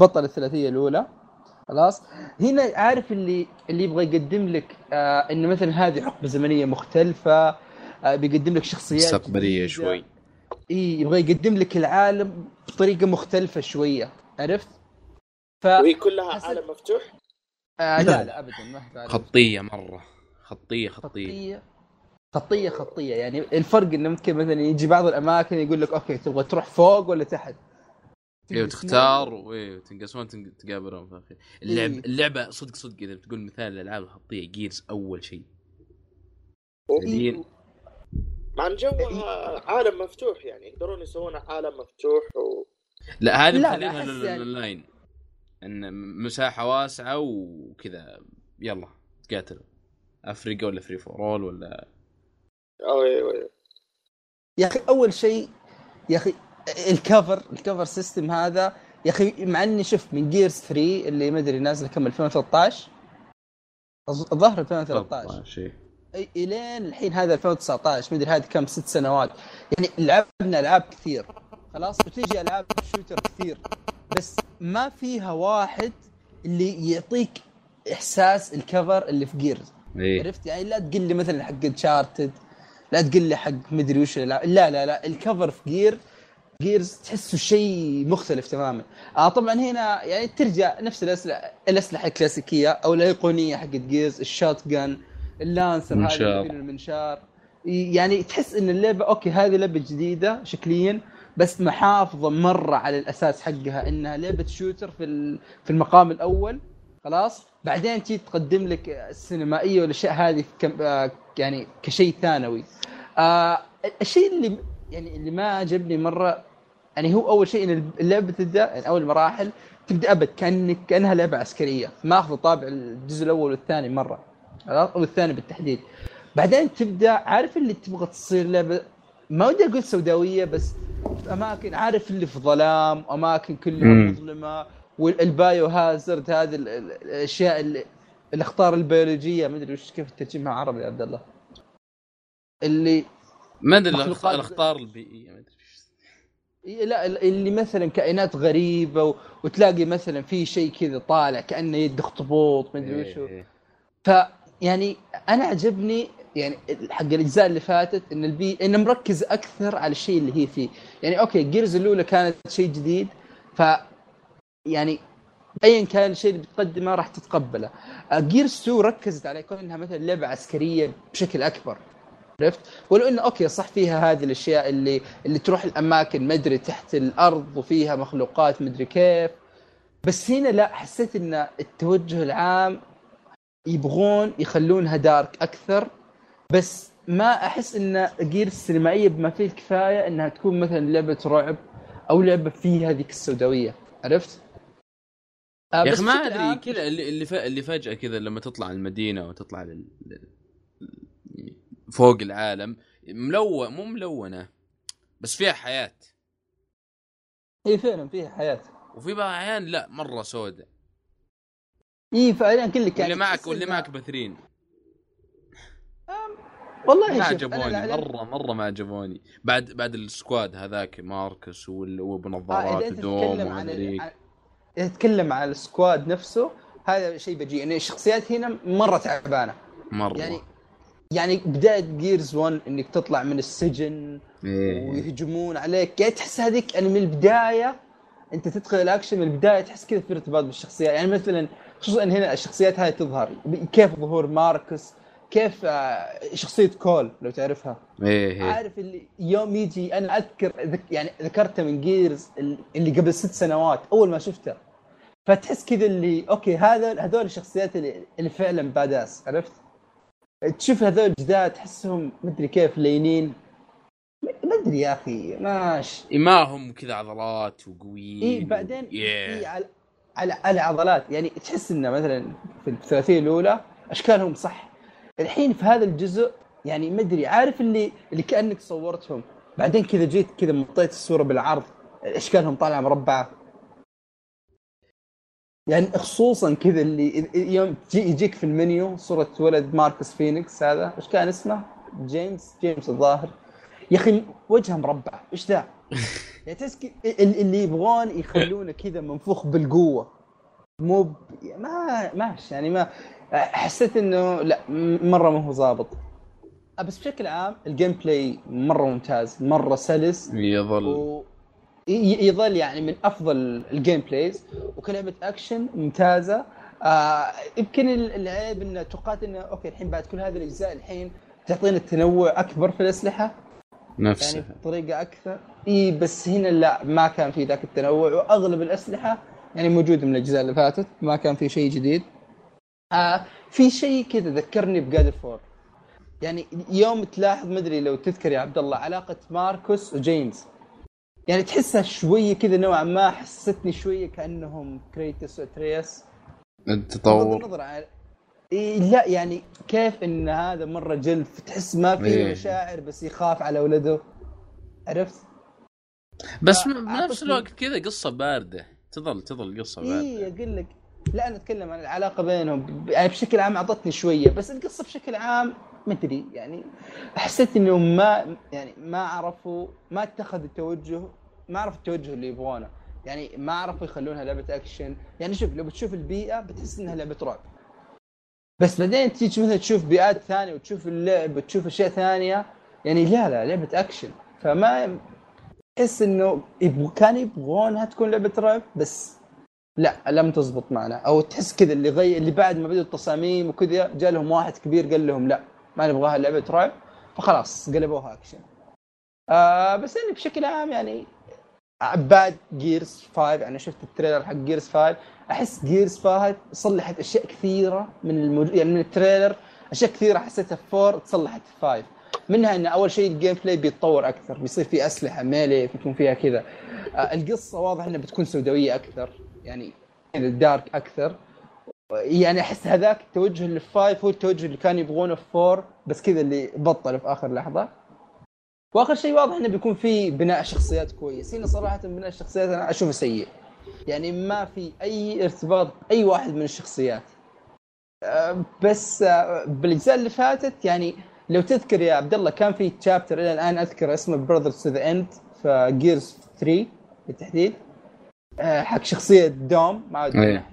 بطل الثلاثية الأولى خلاص هنا عارف اللي اللي يبغى يقدم لك آه انه مثلا هذه حقبة زمنية مختلفة آه بيقدم لك شخصيات مستقبلية. شوي اي يبغى يقدم لك العالم بطريقة مختلفة شوية عرفت؟ ف وهي كلها حسن- عالم مفتوح؟ آه لا لا ابدا ما في عالم. خطية مرة. خطية خطية. خطية. خطية خطية. يعني الفرق إنه ممكن مثلا يجي بعض الأماكن يقول لك أوكي تبغى تروح فوق ولا تحت؟ أيوه تختار وايوه تنقسمون تنق- تقابلون في الاخير اللعب إيه. اللعبة صدق صدق إذا بتقول مثال الألعاب الخطية Gears أول شيء. مع إن جوها عالم مفتوح يعني يقدرون يسوون عالم مفتوح و... لا هذه مخلينها أحس لل- يعني- لللاين. إن مساحة واسعة وكذا. يلا تقاتلوا افريقا ولا free for all ولا. يا أخي أول شيء يا أخي ال cover ال cover system هذا يا أخي مع إني شفت من Gears 3 اللي ما أدري نازله كم 2013 أظ- الظاهر 2013 شيء أي- الين الحين هذا 2019 ما أدري هذه كم ست سنوات. يعني لعبنا ألعاب كثير. خلاص؟ وتيجي ألعاب shooter كثير. بس ما فيها واحد اللي يعطيك إحساس ال cover اللي في Gears إيه. عرفت؟ يعني لا تقول لي مثلا حق Uncharted لا تقول لي حق مدري وش الألعاب. لا لا لا. ال cover في Gear Gears تحسه شيء مختلف تماما. آه طبعا هنا يعني ترجع نفس الأسلحة الأسلحة الكلاسيكية أو الأيقونية حقت Gears ال shotgun ال Lancer هذا المنشار. يعني تحس إن اللعبة أوكي هذه لعبة جديدة شكليا بس محافظة مرة على الأساس حقها إنها لعبة shooter في في المقام الأول. خلاص؟ بعدين تجي تقدم لك السينمائية والأشياء هذه آه، يعني كشيء ثانوي. آه الشيء اللي يعني اللي ما عجبني مرة يعني هو أول شيء إن اللعبة تبدأ يعني أول مراحل تبدأ أبد كانك كأنها لعبة عسكرية ماخذ طابع الجزء الأول والثاني مرة. خلاص؟ أو الثاني بالتحديد. بعدين تبدأ عارف اللي تبغى تصير لعبة؟ ما ودي أقول سوداوية بس أماكن عارف اللي في ظلام أماكن كلها. مظلمة والبايو هازارد هذه ال- ال- الأشياء اللي الأخطار البيولوجية ما أدري وش كيف ترجمها عربي يا عبد الله اللي ما أدري الأخطار البيئية ما أدري. إيه لا اللي مثلا كائنات غريبة و... وتلاقي مثلا في شيء كذا طالع كأنه يد اخطبوط ما أدري وشو إيه. ف يعني أنا عجبني يعني حق الأجزاء اللي فاتت إن البي انه مركز أكثر على الشيء اللي هي فيه. يعني أوكي Gears الأولى كانت شيء جديد ف يعني ايا كان الشيء اللي بتقدمه راح تتقبله. Gears 2 ركزت على يكون إنها مثلا لعبة عسكرية بشكل أكبر. عرفت؟ ولو إنه أوكي صح فيها هذه الأشياء اللي اللي تروح الأماكن مدري تحت الأرض وفيها مخلوقات مدري كيف. بس هنا لا حسيت إن التوجه العام يبغون يخلونها dark أكثر. بس ما أحس إن جير السينمائية بما فيه الكفاية إنها تكون مثلا لعبة رعب أو لعبة فيها ذيك السوداوية. عرفت؟ آه يا أخي ما أدري كذا اللي اللي, اللي فجأة كذا لما تطلع المدينة وتطلع لل... فوق العالم ملون مو ملونة بس فيها حياة. هي فعلا فيها حياة. وفي بعض الأحيان لا مرة سوداء. إي فعلا كل كان واللي معك واللي معك بثرين. والله ما عجبوني مرة مرة ما عجبوني. بعد بعد ال squad هذاك ماركوس وابو نظارات آه ودوم عن تتكلم عن ال squad نفسه هذا شيء بجي. يعني الشخصيات هنا مرة تعبانة. مرة. يعني يعني بداية Gears 1 إنك تطلع من السجن إيه. ويهجمون عليك. يعني تحس هذيك يعني من البداية أنت تدخل الأكشن من البداية تحس كذا في ارتباط بالشخصيات. يعني مثلا خصوصا هنا الشخصيات هاي تظهر. كيف ظهور ماركوس؟ كيف شخصية كول لو تعرفها. إيه إيه. عارف اللي يوم يجي أنا أذكر يعني ذكرته من Gears اللي قبل ست سنوات أول ما شفته. فتحس كذا اللي أوكي هذا هذول الشخصيات اللي, اللي فعلا badass عرفت؟ تشوف هذول الجداد تحسهم مدري كيف لينين. ما أدري يا أخي ماش. ما هم كذا عضلات وقويين اي بعدين yeah. إيه على على على عضلات. يعني تحس إنه مثلا في الثلاثيه الأولى أشكالهم صح. الحين في هذا الجزء يعني ما أدري عارف اللي اللي كأنك صورتهم. بعدين كذا جيت كذا مطيت الصورة بالعرض اشكالهم طالعه مربعة؟ يعني خصوصا كذا اللي يوم يجيك في المنيو صورة ولد ماركوس فينيكس هذا إيش كان اسمه؟ جيمس؟ جيمس الظاهر. يا أخي وجهه مربع إيش ذا؟ يعني تحس كذا اللي يبغون يخلونه كذا منفوخ بالقوة. مو ب... ما ماشي يعني ما حسيت إنه لا مرة ما هو ظابط بس بشكل عام ال gameplay مرة ممتاز مرة سلس. يظل. و... يظل يعني من أفضل ال gameplays وكلعبة اكشن ممتازة. آه يمكن العيب إنه توقعت إنه أوكي الحين بعد كل هذه الأجزاء الحين تعطينا التنوع أكبر في الأسلحة. نفسها يعني بطريقة أكثر. إي بس هنا لا ما كان في ذاك التنوع. وأغلب الأسلحة يعني موجودة من الأجزاء اللي فاتت ما كان في شيء جديد. آه في شيء كذا ذكرني ب God of War يعني يوم تلاحظ مدري لو تذكر يا عبد الله علاقة ماركوس وجيمس. يعني تحسها شوية كذا نوعا ما حستني شوية كأنهم كريتوس وأتريوس التطور. نظر على إيه لا يعني كيف إن هذا مرة جلف تحس ما في إيه. مشاعر بس يخاف على ولده. عرفت؟ بس بنفس الوقت كذا قصة باردة. تظل تظل قصة باردة. اي أقول لك لا أنا أتكلم عن العلاقة بينهم. يعني بشكل عام أعطتني شوية بس القصة بشكل عام ما أدري. يعني حسيت إنهم ما يعني ما عرفوا ما اتخذوا التوجه ما عرفوا التوجه اللي يبغونه. يعني ما عرفوا يخلونها لعبة أكشن. يعني شوف لو بتشوف البيئة بتحس إنها لعبة رعب. بس بعدين تيجي مثلا تشوف بيئات ثانية وتشوف اللعب وتشوف أشياء ثانية يعني لا لا لعبة أكشن. فما تحس إنه كانوا يبغونها تكون لعبة رعب بس لا لم تزبط معنا. أو تحس كذا اللي غير اللي بعد ما بدأوا التصاميم وكذا جاء لهم واحد كبير قال لهم لا ما نبغاها لعبه رعب فخلاص قلبوها اكشن آه بس يعني بشكل عام يعني بعد Gears 5 يعني شفت ال trailer حق Gears 5 أحس Gears 5 صلحت أشياء كثيرة من المج... يعني من ال trailer أشياء كثيرة حسيتها في 4 تصلحت في 5 منها إن أول شيء ال gameplay بيتطور أكثر بيصير في أسلحة melee بيكون فيها كذا. آه القصة واضح إنها بتكون سوداوية أكثر. يعني dark أكثر. يعني أحس هذاك التوجه 5 هو التوجه اللي كانوا يبغونه في 4 بس كذا اللي بطل في آخر لحظة. وآخر شيء واضح إنه بيكون في بناء شخصيات كويس. هنا صراحة بناء الشخصيات أنا أشوفه سيء. يعني ما في أي ارتباط اي واحد من الشخصيات. أه، بس أه، بالأجزاء اللي فاتت يعني لو تذكر يا عبد الله كان في chapter إلى الآن أذكر اسمه Brothers to the End في Gears 3 بالتحديد. حق شخصية دوم ما أدري إيه.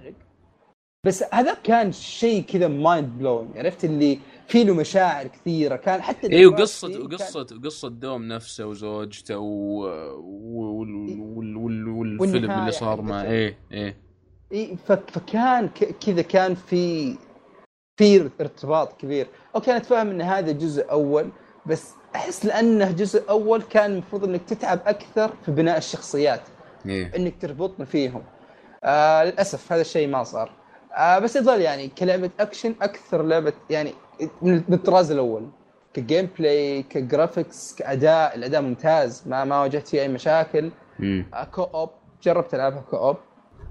بس هذا كان شيء كذا mind blowing عرفت؟ اللي في له مشاعر كثيرة. كان حتى اي وقصه وقصه كان... قصه دوم نفسه وزوجته و... وال... وال... وال... والفيلم اللي صار معه. إيه إيه. ف- فكان كذا كان في في ارتباط كبير. أوكي أنا أتفهم إن هذا جزء أول بس أحس لأنه جزء أول كان المفروض إنك تتعب أكثر في بناء الشخصيات. إيه. إنك تربطني فيهم. آه للأسف هذا الشيء ما صار. آه بس يظل يعني كلعبة أكشن أكثر لعبة يعني من من الطراز الأول. ك gameplay ك graphics كأداء الأداء ممتاز. ما ما واجهت فيه أي مشاكل. آه co-op جربت ألعبها co-op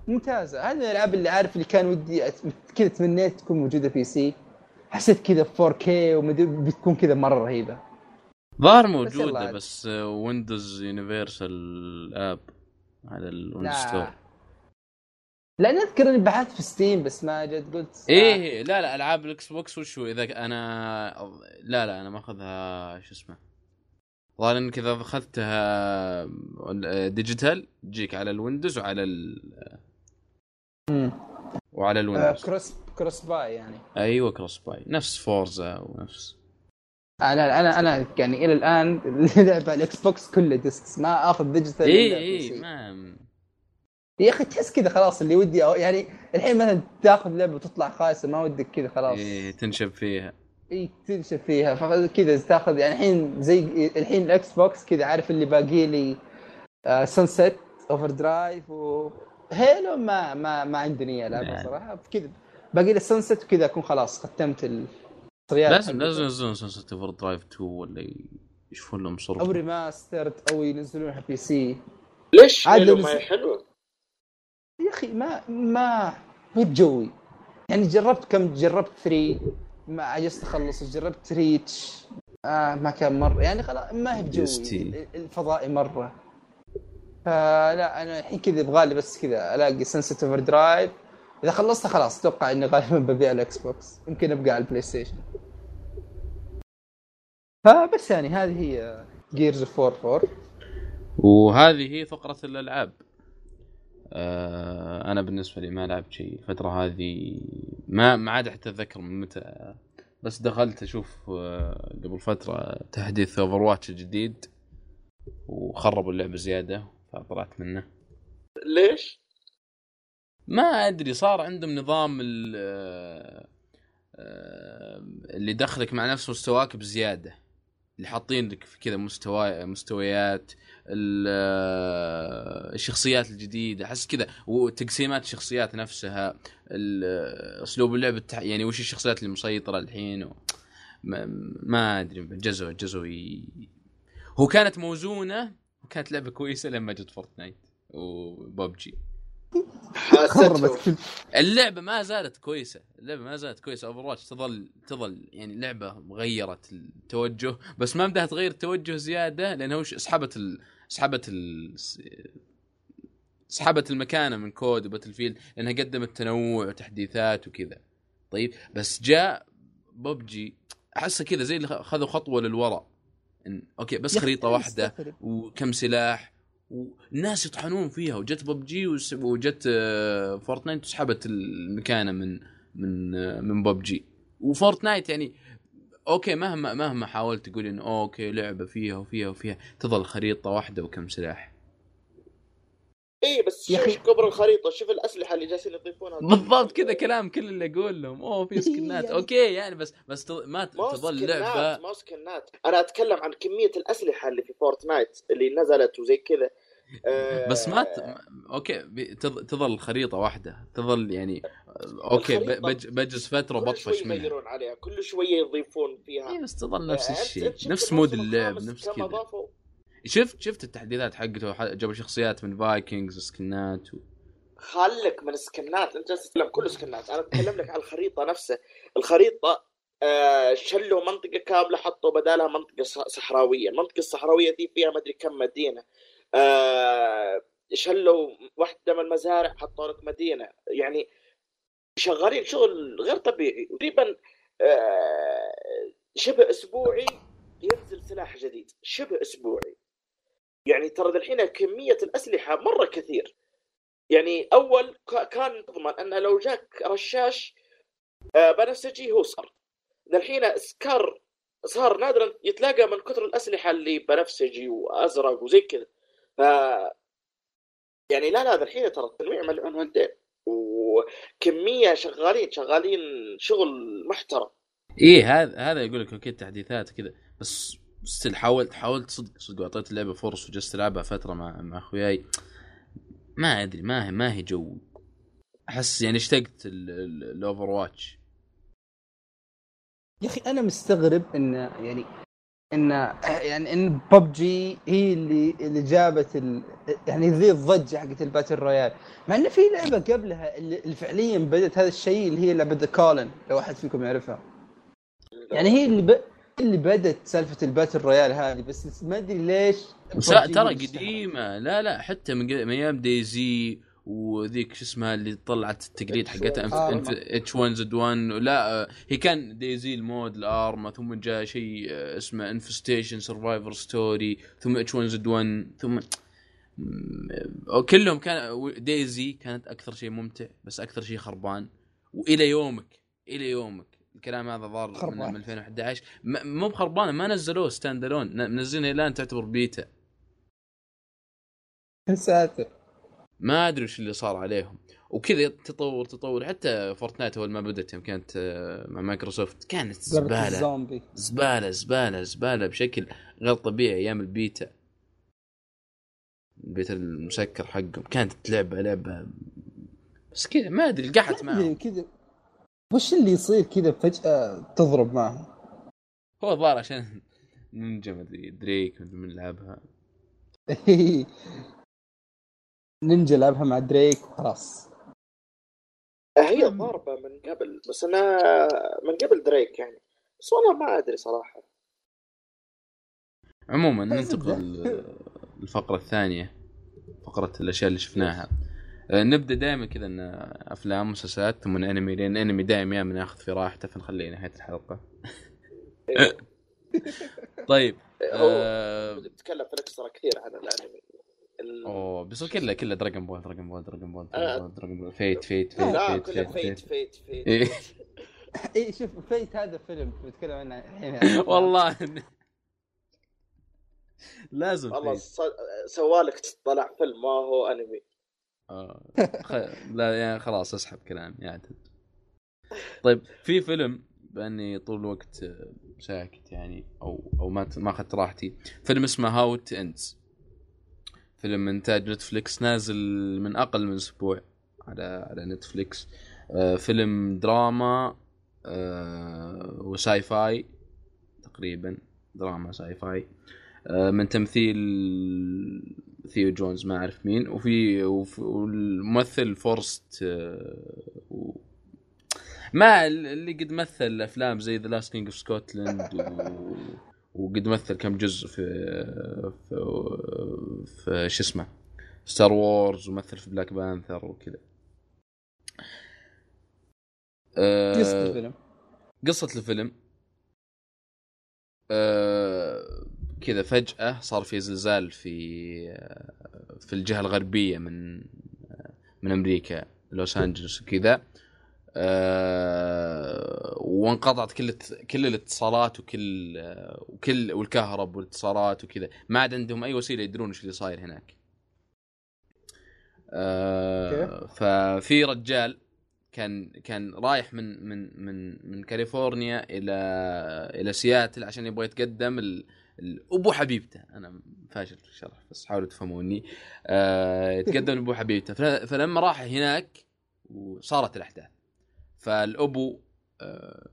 ممتازة. هذه من الألعاب اللي عارف اللي كان ودي كذا تمنيت تكون موجودة في PC حسيت كذا 4K ومدري بتكون كذا مرة رهيبة. ظاهر موجودة عاد. بس Windows Universal app على ال Windows Store لا. لأن أذكر إني بحثت في Steam بس ما جت قلت إيه لا لا ألعاب ال Xbox وشو إذا أنا لا لا أنا ماخذها شو اسمه ظاهر انك اذا اخذتها ديجيتال تجيك على الويندوز وعلى ال... وعلى آه الويندوز cross cross-buy يعني. أيوه cross-buy نفس Forza ونفس أنا أنا أنا يعني إلى الآن لعبه ال Xbox كله discs ما آخذ digital اي اي. ما يا أخي تحس كذا خلاص اللي ودي أو يعني الحين مثلا تاخذ لعبة وتطلع خايسة ما ودك كذا خلاص إيه تنشب فيها إي تنشب فيها فكذا تاخذ يعني الحين زي الحين ال Xbox كذا عارف اللي باقي لي Sunset Overdrive و Halo ما ما ما عندي نيه العبها. صراحة كذا باقي لي Sunset وكذا أكون خلاص ختمت لازم. لازم ينزلون Sunset Overdrive 2 ولا يشوفون لهم صرف أو remastered أو ينزلونها PC ليش؟ عاد لو ما هي نزل- حلوة. يا أخي ما ما مو بجوي. يعني جربت كم جربت 3 ما عجزت أخلص. جربت Reach آه ما كان مرة. يعني خلاص ما هي بجوي. الفضائي مرة. فلا أنا الحين كذا يبغى لي بس كذا ألاقي Sunset Overdrive إذا خلصتها خلاص أتوقع إني غالبا ببيع ال Xbox يمكن أبقى على ال PlayStation فبس يعني هذه هي Gears of 4 4 وهذه هي فقرة الألعاب. آه أنا بالنسبة لي ما لعبت شيء الفترة هذه ما ما عاد حتى أتذكر من متى بس دخلت أشوف آه قبل فترة تحديث أوفر واتش الجديد وخربوا اللعبة زيادة فطلعت منه. ليش؟ ما أدري صار عندهم نظام آه، اللي يدخلك مع نفس مستواك بزيادة. اللي حاطين لك في كذا مستوى مستويات آه، الشخصيات الجديدة. أحس كذا وتقسيمات الشخصيات نفسها أسلوب اللعب التح... يعني وش الشخصيات اللي مسيطرة الحين و... ما, ما أدري جزوا جزوا ي... هو كانت موزونة وكانت لعبة كويسة لما جت Fortnite و PUBG كل اللعبة ما زالت كويسة. اللعبة ما زالت كويسة. Overwatch تظل تظل يعني لعبة غيرت التوجه بس ما بدها تغير التوجه زيادة لأنه وش سحبت ال... سحبت ال... سحبت المكانة من COD و Battlefield لأنها قدمت تنوع وتحديثات وكذا. طيب؟ بس جاء ببجي أحسها كذا زي اللي خذوا خطوة للوراء إن... أوكي بس خريطة واحدة. وكم سلاح والناس يطحنون فيها. وجت ببجي وجت آه، Fortnite وسحبت المكانة من من آه، من PUBG. و Fortnite يعني أوكي مهما مهما حاولت تقول انه أوكي لعبة فيها وفيها وفيها تظل خريطة واحدة وكم سلاح. اي إيه، بس يا شوف أخي- كبر الخريطة شوف الأسلحة اللي جالسين يضيفونها. بالضبط كذا كلام كل اللي أقول لهم. أوه في سكنات. يعني- أوكي يعني بس بس تظ- ما تظل سكنات لعبه ما سكنات. أنا أتكلم عن كمية الأسلحة اللي في Fortnite اللي نزلت وزي كذا. آه، بس ما ت... أوكي بي- تظ- تظل خريطة واحدة. تظل يعني أوكي بج- بجلس فترة كل بطفش منها. يغيرون عليها كل شوية يضيفون فيها. اي بس تظل نفس آه، أنت- الشيء نفس mode اللعب نفس كذا. شفت شفت التحديثات حقته؟ جابوا شخصيات من Vikings سكنات و... خلك من السكنات. أنت تتكلم كله سكنات أنا أتكلم لك عن الخريطة نفسها. الخريطة آه شلوا منطقة كاملة حطوا بدالها منطقة صحراوية. المنطقة الصحراوية دي فيها ما أدري كم مدينة. آه شلوا واحدة من المزارع حطوا لك مدينة. يعني شغالين شغل غير طبيعي. تقريبا آه شبه أسبوعي ينزل سلاح جديد. شبه أسبوعي. يعني ترى الحين كمية الأسلحة مرة كثير. يعني أول كان تضمن انه لو جاك رشاش آه، بنفسجي هو صار. الحين سكار صار نادرا يتلاقى من كثر الأسلحة اللي بنفسجي وأزرق وزي كذا. ف يعني لا لا الحين ترى التنويع ملعون والدين. وكمية شغالين شغالين شغل محترم. إيه هذا هذا يقول لك أوكي تحديثات كذا. بس still حاولت حاولت صدق صدق واعطيت اللعبة فرص وجلست ألعبها فترة مع مع أخوياي. ما أدري ما هي ما هي جو. أحس يعني اشتقت ال Overwatch يا أخي أنا مستغرب إن يعني إن يعني إن ببجي هي اللي اللي جابت ال يعني ذي الضجة حقت ال battle royale مع انه في لعبة قبلها اللي فعليا بدأت هذا الشيء اللي هي لعبة The Culling لو أحد فيكم يعرفها. يعني هي اللي ب... اللي بدت سالفة ال battle royale هذه بس ما أدري ليش ترى قديمة. لا لا حتى من أيام DayZ وذيك شو اسمها اللي طلعت التقليد حقتها H1Z1 لا هي كان DayZ ال mod ال Arma ثم جاء شيء اسمه Infestation Survivor Stories ثم H1Z1 ثم كلهم كان DayZ كانت أكثر شيء ممتع بس أكثر شيء خربان. وإلى يومك إلى يومك. الكلام هذا ظهر من 2011 مو بخربانة ما نزلوه standalone منزلينه الان تعتبر بيتا يا ساتر. ما أدري وش اللي صار عليهم. وكذا تطور تطور. حتى Fortnite أول ما بدأت يوم كانت آه، مع مايكروسوفت كانت زبالة. زبالة زبالة زبالة بشكل غير طبيعي أيام ال beta. ال beta المسكر حقهم. كانت لعبه لعبة بس كذا ما أدري قحت معهم. كذا. وش اللي يصير كذا فجأة تضرب معهم هو الظاهر عشان نينجا مدري دريك من لعبها. نينجا لعبها مع دريك وخلاص. هي ضاربة من قبل بس أنا من قبل دريك يعني. بس والله ما أدري صراحة. عموما ننتقل للفقرة الثانية فقرة الأشياء اللي شفناها. نبدأ دائما كذا إن أفلام مسلسلات ثم أنمي لأن أنمي دائما يا من ياخذ في راحته فنخليه نهاية الحلقة. طيب هو آه... في ال extra كثير عن الأنمي. أوه بس كله كله Dragon Ball Dragon Ball Dragon Ball Dragon Ball Fate Fate Fate كله فيت فيت فيت اي شوف فيت هذا فيلم بتكلم عنه. الحين والله. لازم والله سوالك طلع فيلم ما هو أنمي. آه لا يعني خلاص اسحب كلامي يعتد طيب في فيلم بأني طول الوقت ساكت يعني أو أو ما ما أخذت راحتي. فيلم اسمه How It Ends فيلم إنتاج نتفليكس نازل من أقل من أسبوع على على نتفليكس. آه فيلم دراما آه و sci-fi تقريبا دراما sci-fi آه من تمثيل ثيو جيمز ما أعرف مين. وفي والممثل فورست آه ويتكر اللي قد مثل أفلام زي The Last King of Scotland وقد مثل كم جزء في في, في شو اسمه Star Wars ومثل في Black Panther وكذا. أه قصة الفيلم. قصة الفيلم. أه كذا فجأة صار في زلزال في في الجهة الغربية من من أمريكا لوس أنجلوس وكذا أه وانقطعت كل كل الاتصالات وكل وكل والكهرب والاتصالات وكذا. ما عاد عندهم أي وسيلة يدرون إيش اللي صاير هناك. أه ففي رجال كان كان رايح من من من من كاليفورنيا إلى إلى سياتل عشان يبغى يتقدم ال... أبو حبيبته. أنا فاشل في الشرح بس حاولوا تفهموني. أه يتقدم لأبو حبيبته. فلما راح هناك وصارت الأحداث فالأبو آه،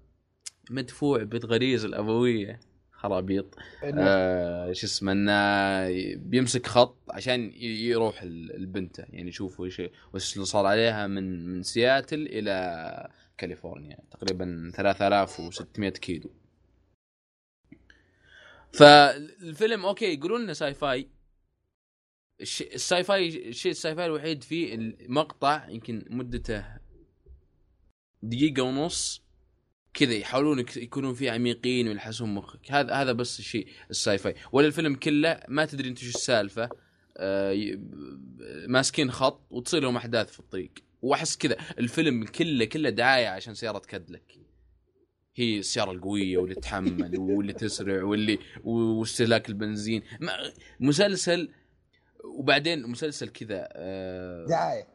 مدفوع بالغريزه الأبوية خرابيط. آه شو اسمه إنه بيمسك خط عشان يروح لبنته يعني يشوف وش وش اللي صار عليها من من سياتل إلى كاليفورنيا. تقريبا 3600 كيلو. فالفيلم أوكي يقولون إنه sci-fi ال sci-fi الشيء ال sci-fi الوحيد فيه المقطع يمكن مدته دقيقة ونص كذا يحاولون يكونون فيه عميقين ويلحسون مخك. هذا هذا بس الشيء ال sci-fi ولا الفيلم كله ما تدري أنت شو السالفة آه ماسكين خط وتصير لهم أحداث في الطريق. وأحس كذا الفيلم كله كله دعاية عشان سيارة كادلك هي السيارة القوية واللي تحمل واللي تسرع واللي واستهلاك البنزين. مسلسل وبعدين مسلسل كذا آه دعاية.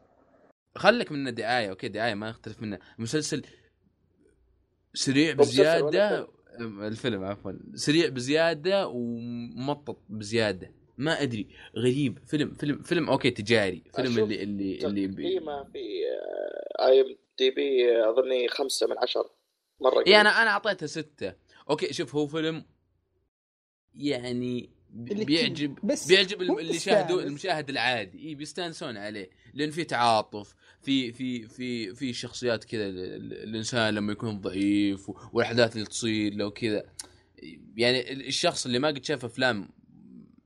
خلك منه دعاية أوكي دعاية ما يختلف منه. مسلسل سريع بزيادة الفيلم عفوا. سريع بزيادة ومطط بزيادة. ما أدري. غريب. فيلم فيلم فيلم أوكي تجاري. فيلم اللي اللي اللي. تقييمه في IMDb أظني خمسة من عشرة. مرة يعني أنا أنا أعطيته ستة أوكي شوف هو فيلم يعني بيعجب بس بيعجب اللي يشاهدوا مستانس. المشاهد العادي اي بيستانسون عليه لأن في تعاطف في في في في شخصيات كذا ال- ال- الإنسان لما يكون ضعيف والأحداث اللي تصير له كذا يعني ال- الشخص اللي ما قد شاف أفلام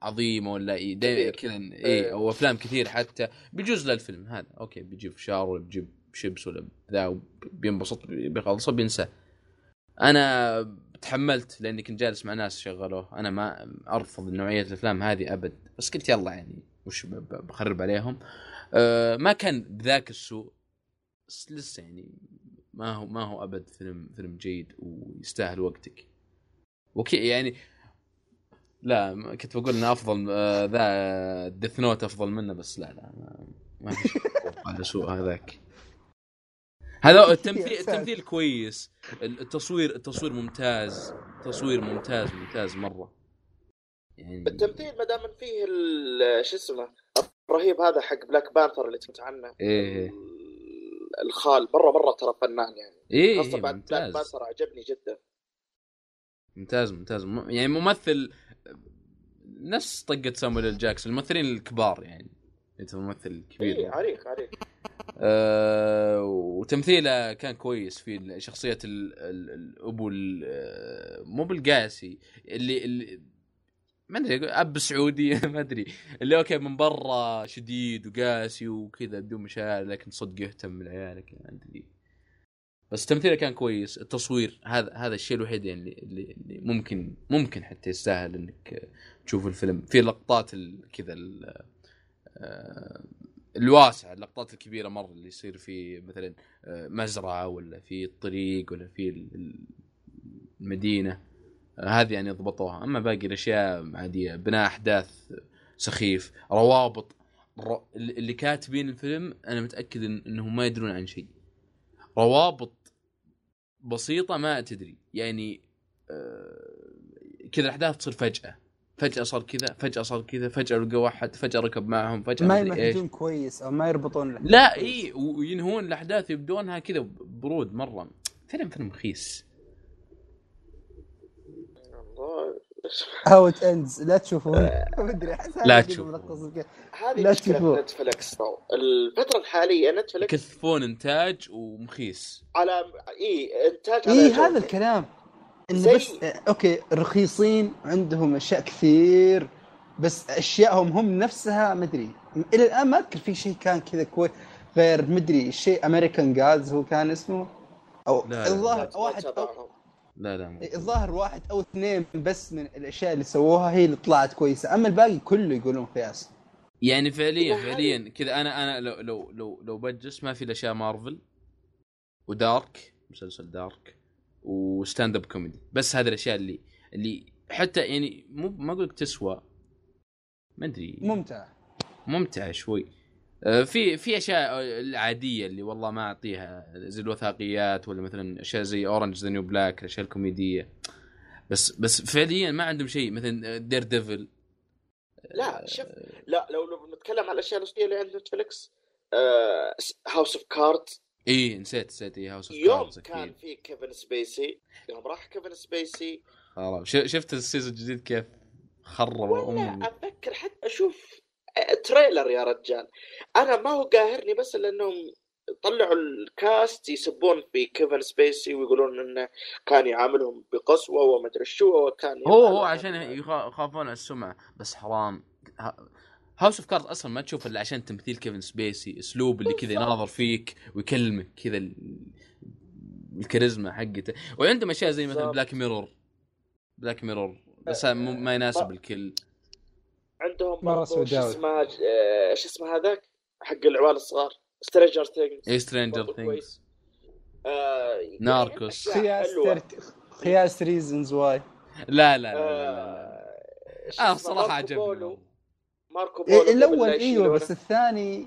عظيمة ولا اي. كذا اي. أو أفلام كثير حتى بيجوز له الفيلم هذا أوكي بيجيب فشار ولا بيجيب شيبس ولا ذا بينبسط بيخلصه بينسى أنا تحملت لأني كنت جالس مع ناس شغلوه. أنا ما أرفض نوعية الأفلام هذه أبد. بس قلت يلا يعني وش بخرب عليهم. أه ما كان بذاك السوء. بس لسه يعني ما هو ما هو أبد فيلم فيلم جيد ويستاهل وقتك. أوكي يعني لا كنت بقول إنه أفضل آه، Death Note أفضل منه بس لا لا ما, ما على سوء هذاك. هذا التمثيل. التمثيل كويس. التصوير التصوير ممتاز. تصوير ممتاز ممتاز مرة. يعني التمثيل ما دام فيه ال- شو اسمه الرهيب هذا حق Black Panther اللي تكلمت عنه. إيه. ال- الخال. مره مرة ترى فنان يعني. إيه خاصة إيه بعد Black ممتاز. Panther عجبني جدا. ممتاز ممتاز. يعني ممثل نفس طقة سامويل جاكسون الممثلين الكبار يعني. انت ممثل كبير اي عريق عريق. آه وتمثيله كان كويس في شخصية ال- ال- الأبو ال- آه، مو بالقاسي اللي, اللي ما أدري أب سعودي ما أدري. اللي أوكي من برا شديد وقاسي وكذا بدون مشاعر لكن صدق يهتم من عيالك ما أدري. بس تمثيله كان كويس التصوير هذا هذا الشيء الوحيد يعني اللي, اللي, اللي ممكن ممكن حتى يستاهل إنك تشوف الفيلم. في لقطات كذا الواسعه اللقطات الكبيرة مرة اللي يصير في مثلا آه، مزرعة ولا في الطريق ولا في ال- ال- المدينة. آه، هذه يعني ضبطوها. أما باقي الأشياء عادية بناء أحداث سخيف روابط اللي كاتبين الفيلم أنا متأكد إنهم ما يدرون عن شيء. روابط بسيطة ما تدري. يعني آه، كذا الأحداث تصير فجأة. فجأة صار كذا فجأة صار كذا فجأة لقوا واحد فجأة ركب معهم فجأة ما مدري يمهدون كويس أو ما يربطون الأحداث. لا. إي وينهون الأحداث يبدونها كذا برود مرة. فيلم فيلم رخيص. How It Ends لا تشوفون أحس هذا لا تشوفون. هذه مشكلة تشوفوه. نتفلكس الفترة الحالية نتفلكس يكثفون إنتاج ومخيس. على إي إنتاج على إي. هذا الكلام. انه زي- بس أوكي رخيصين عندهم أشياء كثير بس أشيائهم هم نفسها مدري إلى الآن ما أذكر في شيء كان كذا كويس غير مدري شيء امريكان جاز هو كان اسمه. أو لا، لا، الظاهر واحد أو. لا لا. الظاهر واحد أو اثنين بس من الأشياء اللي سووها هي اللي طلعت كويسة. أما الباقي كله يقولون قياس. يعني فعليا لا، فعليا كذا أنا أنا لو لو لو لو بجس ما في الأشياء مارفل ودارك مسلسل دارك. و stand up comedy بس هذه الأشياء اللي اللي حتى يعني مو ما أقول لك تسوى. ما أدري. ممتع. ممتعه شوي. آه، في في أشياء العاديه اللي والله ما أعطيها. زي الوثائقيات ولا مثلا أشياء زي Orange the New Black الأشياء الكوميدية. بس بس فعليا ما عندهم شيء. مثلا Daredevil لا شوف لا لو لو بنتكلم على الأشياء الأصلية اللي عند Netflix House of Card اي نسيت نسيت اي House of يوم كان في كيفن سبيسي. يوم راح كيفن سبيسي. خلاص شفت ال season الجديد كيف خرب ولا أتذكر حتى أشوف trailer يا رجال. أنا ما هو قاهرني بس لأنهم طلعوا ال cast يسبون في كيفن سبيسي ويقولون إنه كان يعاملهم بقسوة وما أدري شو وكان هو هو عشان يخا- يخافون على السمعة بس حرام. House of Card أصلا ما تشوف إلا عشان تمثيل كيفن سبيسي أسلوب اللي كذا. يناظر فيك ويكلمك كذا ال- الكاريزما حقته. وعندهم أشياء زي مثلا. Black Mirror Black Mirror بس ما يناسب الكل. عندهم برضو شو. اسمه آه، شو اسمه هذاك؟ حق العوال الصغار. Stranger Things اي Stranger Things Narcos. Thirteen Reasons Why لا لا لا, لا, لا. آه الصراحة عجبني ماركو بولو إيه الأول قبل لا أيوه. بس الثاني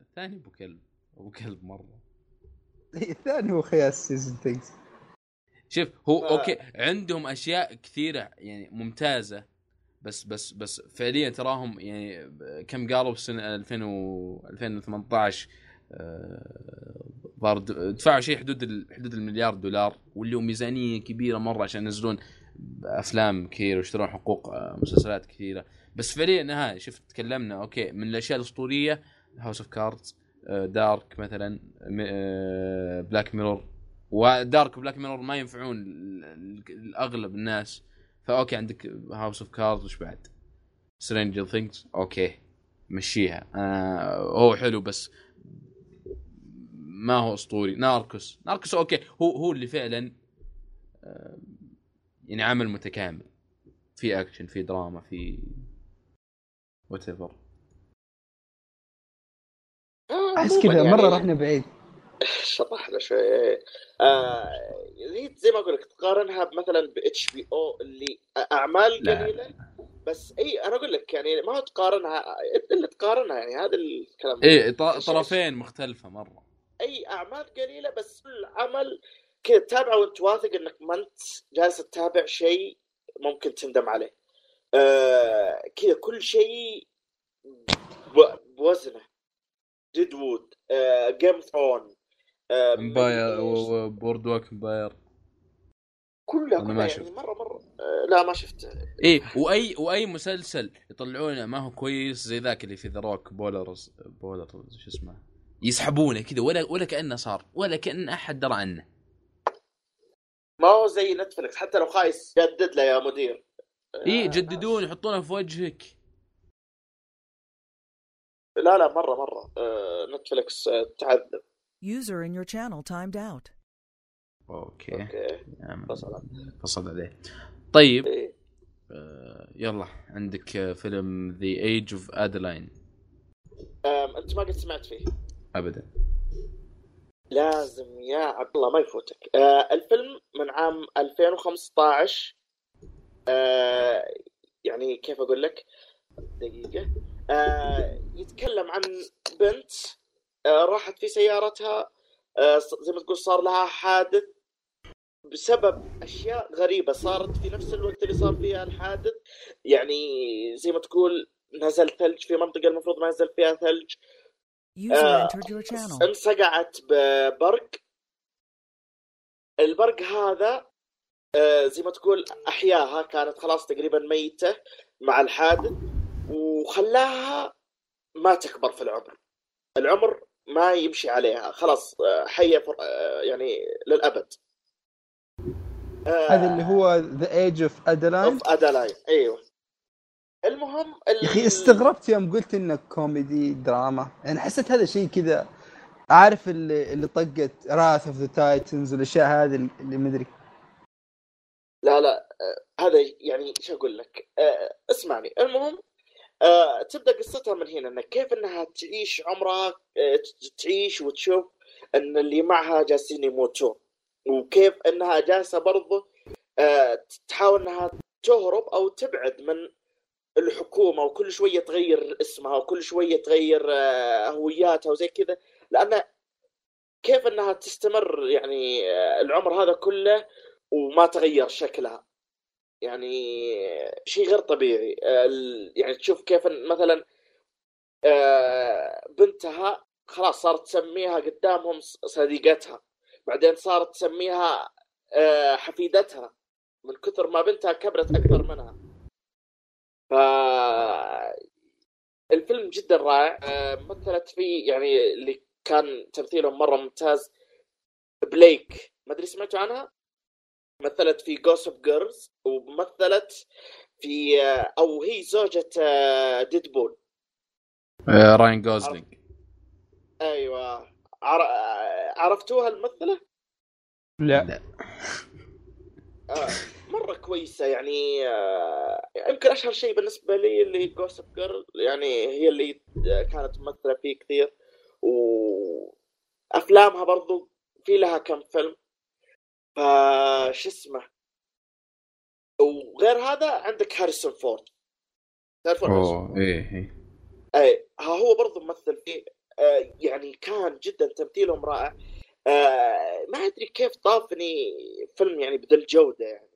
الثاني أبو كلب. أبو كلب مرة. الثاني هو خياس سيزون ثينكس شوف هو ف- أوكي عندهم أشياء كثيرة يعني ممتازة بس بس بس فعليا تراهم يعني كم قالوا في سنه 2000 و 2018 آه، دفعوا شيء حدود ال- حدود المليار دولار واللي هو ميزانية كبيرة مرة عشان ينزلون أفلام كثير ويشترون حقوق آه، مسلسلات كثيرة. بس فعليا ها شفت تكلمنا okay من الأشياء الأسطورية House of Cards Dark مثلا Black Mirror و Dark و Black Mirror ما ينفعون ال- ال- الأغلب الناس. ف okay عندك House of Cards وش بعد؟ Stranger Things okay مشيها. آه هو حلو بس ما هو أسطوري. Narcos Narcos okay هو هو اللي فعلا آه يعني عمل متكامل. في اكشن في دراما في whatever آه، أحس كذا يعني مره رحنا بعيد شطحنا شوي آه هي زي ما أقول لك تقارنها مثلا ب HBO اللي أعمال. قليلة بس اي أنا أقول لك يعني ما تقارنها اللي تقارنها يعني هذا الكلام. ط- طرفين مختلفة مرة. إي أعمال قليلة بس كل عمل كذا تتابعه وانت واثق انك ما انت جالس تتابع شيء ممكن تندم عليه. آه كذا كل شيء بوزنه. Deadwood آه Game Throne Empire. و Boardwalk Empire كلها أنا ما كلها شفت. يعني مرة مرة. آه لا ما شفت. إيه وأي وأي مسلسل يطلعونه ما هو كويس زي ذاك اللي في ذا روك بولرز بولرز شو اسمه يسحبونه كذا ولا ولا كأنه صار ولا كأن أحد درى عنه. ما هو زي نتفلكس حتى لو خايس. جدد له يا مدير. إيه آه، يجددون يحطونه في وجهك. لا لا مرة مرة. آه نتفلكس آه تعذب User in your channel timed out. Okay. عم، فصل. فصل عليه. طيب. إيه. آه يلا عندك فيلم The Age of Adaline أنت ما قد سمعت فيه. ابدا. لازم يا عبد الله ما يفوتك. آه الفيلم من عام 2015 آه يعني كيف أقول لك؟ دقيقة. آه يتكلم عن بنت آه راحت في سيارتها آه زي ما تقول صار لها حادث بسبب أشياء غريبة. صارت في نفس الوقت اللي صار فيها الحادث يعني زي ما تقول نزل ثلج في منطقة المفروض ما ينزل فيها ثلج. آه، entered your channel. انصقعت ببرق. البرق هذا آه، زي ما تقول أحياها كانت خلاص تقريبا ميتة مع الحادث وخلاها ما تكبر في العمر. العمر ما يمشي عليها. خلاص آه، حية فر- آه، يعني للأبد. آه، هذا اللي هو The Age of Adaline of Adaline أيوه. المهم ال- يا أخي استغربت يوم قلت إنه كوميدي دراما. يعني حسيت هذا شيء كذا عارف اللي اللي طقت Wrath of the Titans والأشياء هذه اللي مدري لا لا آه، هذا يعني شو أقول لك؟ آه، اسمعني. المهم آه، تبدأ قصتها من هنا انك كيف إنها تعيش عمرها تعيش وتشوف إن اللي معها جالسين يموتون وكيف إنها جالسة برضه تحاول إنها تهرب أو تبعد من الحكومة وكل شوية تغير اسمها وكل شوية تغير آه، هوياتها وزي كذا. لأن كيف إنها تستمر يعني آه، العمر هذا كله وما تغير شكلها؟ يعني شيء غير طبيعي. آه، يعني تشوف كيف مثلا بنتها خلاص صارت تسميها قدامهم صديقتها. بعدين صارت تسميها حفيدتها. من كثر ما بنتها كبرت أكثر منها. ف الفيلم جدا رائع. آه، مثلت فيه يعني اللي كان تمثيلهم مرة ممتاز. Blake. ما أدري سمعتوا عنها؟ مثلت في Gossip Girls ومثلت في آه، أو هي زوجة Deadpool Ryan Gosling أيوه. عر... آه، عرفتوها الممثلة؟ لا. لا. آه، مرة كويسة يعني آه، يمكن أشهر شيء بالنسبة لي اللي Gossip Girl يعني هي اللي آه، كانت ممثلة فيه كثير وافلامها برضو في لها كم فيلم. فش اسمه؟ وغير هذا عندك هاريسون فورد. تعرفون هاريسون أوه إيه إيه. اي ها هو برضه ممثل فيه يعني كان جدا تمثيلهم رائع. آه، ما أدري كيف طافني فيلم يعني بذا الجوده يعني.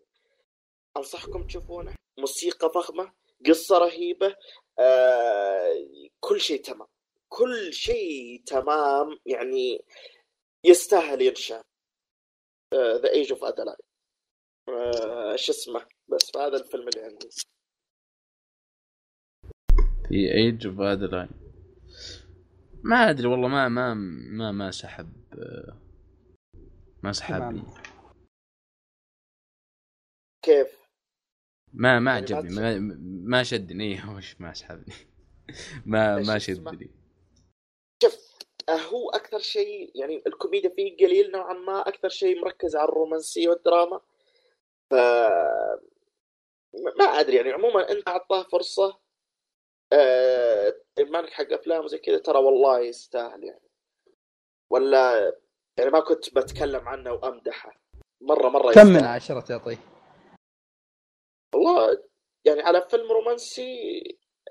أنصحكم تشوفونه. موسيقى فخمة قصة رهيبة آه، كل شيء تمام. كل شيء تمام يعني يستاهل ينشاف The Age of Adaline شو اسمه؟ بس هذا الفيلم اللي عندي. في Age of Adaline ما أدري والله ما ما ما ما سحب ما سحبني تمام. كيف؟ ما ما يعني ما عجبني ما, ما شدني. إيه وش ما سحبني؟ ما ما؟ شدني. آه، هو أكثر شيء يعني الكوميديا فيه قليل نوعا ما أكثر شيء مركز على الرومانسية والدراما. ف ما أدري يعني عموما أنت أعطاه فرصة آه... مالك حق أفلام وزي كذا. ترى والله يستاهل يعني. ولا يعني ما كنت بتكلم عنه وأمدحه. مره مرة كم من. عشرة تعطيه؟ والله يعني على فيلم رومانسي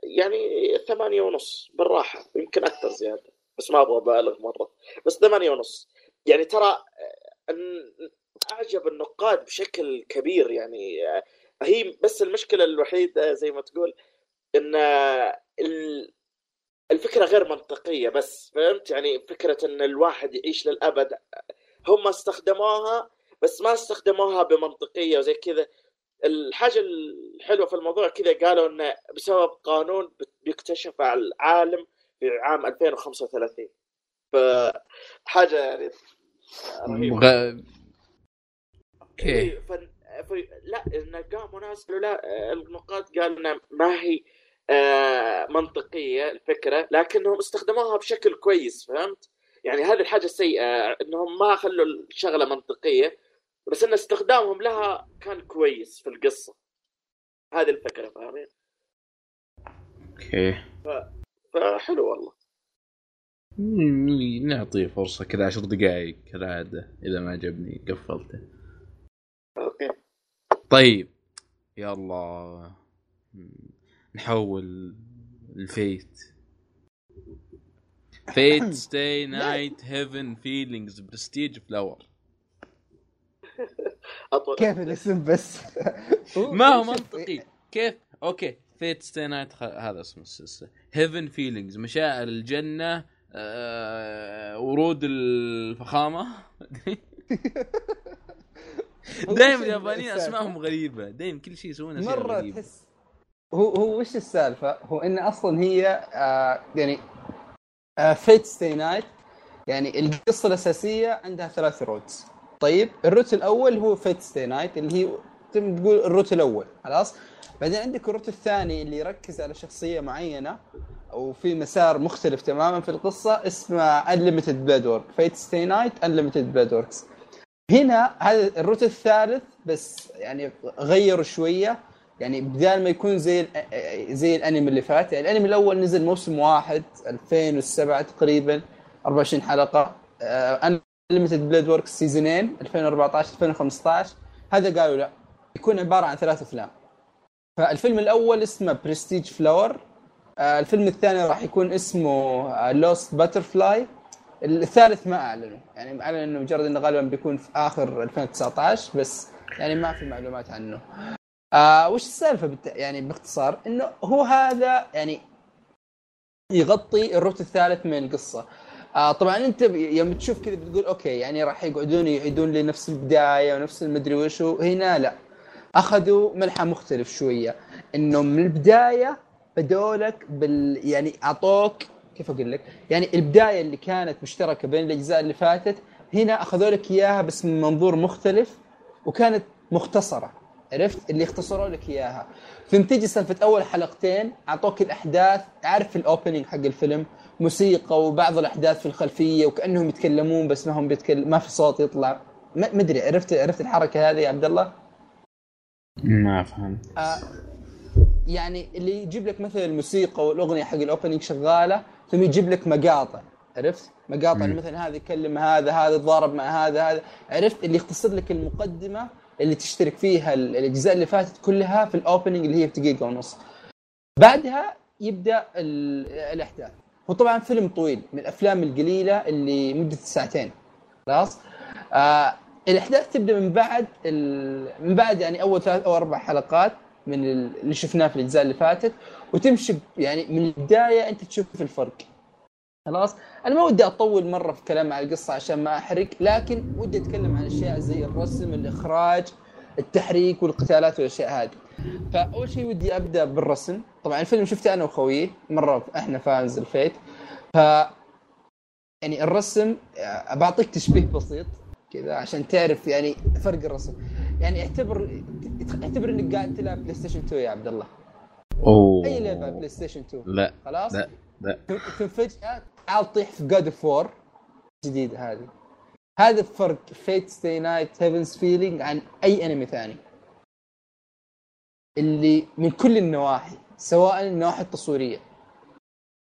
يعني ثمانية ونص بالراحة. يمكن أكثر زيادة. بس ما أبغى أبالغ مرة. بس ثمانية ونص. يعني ترى أن- أعجب النقاد بشكل كبير يعني. آه، هي بس المشكلة الوحيدة زي ما تقول إن آه، ال- الفكرة غير منطقية بس فهمت؟ يعني فكرة إن الواحد يعيش للأبد هم استخدموها بس ما استخدموها بمنطقية وزي كذا. الحاجة الحلوة في الموضوع كذا قالوا انه بسبب قانون بيكتشف على العالم في عام 2035 فحاجة يعني رهيبة. بغ... أوكي. لا انه قاموا ناس قالوا لا النقاد قالوا انها ما هي آه، منطقية الفكرة لكنهم استخدموها بشكل كويس فهمت؟ يعني هذه الحاجة السيئة إنهم ما خلوا الشغلة منطقية بس إن استخدامهم لها كان كويس في القصة. هذه الفكرة فاهمين؟ okay. فحلو والله. نعطيه فرصة كذا عشر دقائق كالعادة إذا ما عجبني قفلته. okay. طيب يلا. نحول ال Fate. Fate/stay night Heaven Feelings Presage Flower كيف الاسم بس؟ ما هو منطقي. كيف؟ okay. Fate/stay night خ... هذا اسم السلسلة. Heaven Feelings مشاعر الجنة آه... ورود الفخامة. دائما اليابانيين؟ أسمائهم غريبة. دائما كل شيء يسوونه مرة غريبة. تحس هو هو وش السالفة؟ هو إن أصلا هي آه يعني آه Fate/stay night يعني القصة الأساسية عندها ثلاث routes طيب ال route الأول هو Fate/stay night اللي هي تقول ال route الأول خلاص؟ بعدين عندك ال route الثاني اللي يركز على شخصية معينة وفي مسار مختلف تماما في القصة اسمه Unlimited Blade Works Fate/stay night Unlimited Blade هنا هذا ال route الثالث بس يعني غيروا شوية. يعني بدال ما يكون زي زي الانمي اللي فات يعني الانمي الأول نزل موسم واحد 2007 تقريبا 24 حلقة. Unlimited Blade Works season ين 2014 2015 هذا قالوا لا يكون عبارة عن ثلاث أفلام. فالفيلم الأول اسمه Presage Flower الفيلم الثاني راح يكون اسمه Lost Butterfly الثالث ما أعلنوا. يعني اعلن انه مجرد إنه غالبا بيكون في آخر 2019 بس يعني ما في معلومات عنه. آه وش السالفة بالت... يعني باختصار إنه هو هذا يعني يغطي ال route الثالث من القصة آه طبعا أنت يوم تشوف كذا بتقول okay يعني راح يقعدون يعيدون لي نفس البداية ونفس المدري وش. هنا لا أخذوا منحى مختلف شوية إنه من البداية بدوا لك بال يعني أعطوك كيف أقول لك؟ يعني البداية اللي كانت مشتركة بين الأجزاء اللي فاتت هنا أخذوا لك إياها بس من منظور مختلف وكانت مختصرة عرفت؟ اللي اختصروا لك إياها. ثم تجي سالفة أول حلقتين أعطوك الأحداث عارف الاوبننج حق الفيلم موسيقى وبعض الأحداث في الخلفية وكأنهم يتكلمون بس ما هم بيتكلم ما في صوت يطلع. ما أدري عرفت عرفت الحركة هذه يا عبد الله؟ ما فهمت. آه، يعني اللي يجيب لك مثلا الموسيقى والأغنية حق ال opening شغالة ثم يجيب لك مقاطع. عرفت؟ مقاطع مثلا هذا يكلم هذا هذا ضارب مع هذا هذا. عرفت؟ اللي يختصر لك المقدمة اللي تشترك فيها ال- الأجزاء اللي فاتت كلها في ال opening اللي هي في دقيقة ونص. بعدها يبدأ ال- الأحداث هو طبعا فيلم طويل من الأفلام القليلة اللي مدة ساعتين خلاص آه الأحداث تبدأ من بعد. من بعد يعني أول ثلاث أو أربع حلقات من ال- اللي شفناه في الأجزاء اللي فاتت وتمشي يعني من البداية أنت تشوف الفرق خلاص؟ أنا ما ودي أطول مرة في كلام على القصة عشان ما أحرق لكن ودي أتكلم عن أشياء زي الرسم الإخراج التحريك والقتالات والأشياء هذه. فأول شيء ودي أبدأ بالرسم. طبعا الفيلم شفته أنا وخويي مرة إحنا فانز الفيت. ف يعني الرسم آه، بعطيك تشبيه بسيط كذا عشان تعرف يعني فرق الرسم. يعني اعتبر اعتبر إنك قاعد تلعب PlayStation 2 يا عبد الله. أوه. أي لعبة PlayStation 2 لا خلاص؟ لا لا. فجأة تعال تطيح في God of War جديده هذه. هذا فرق Fate/stay night Heaven's Feeling عن أي انمي ثاني. اللي من كل النواحي سواء النواحي التصويرية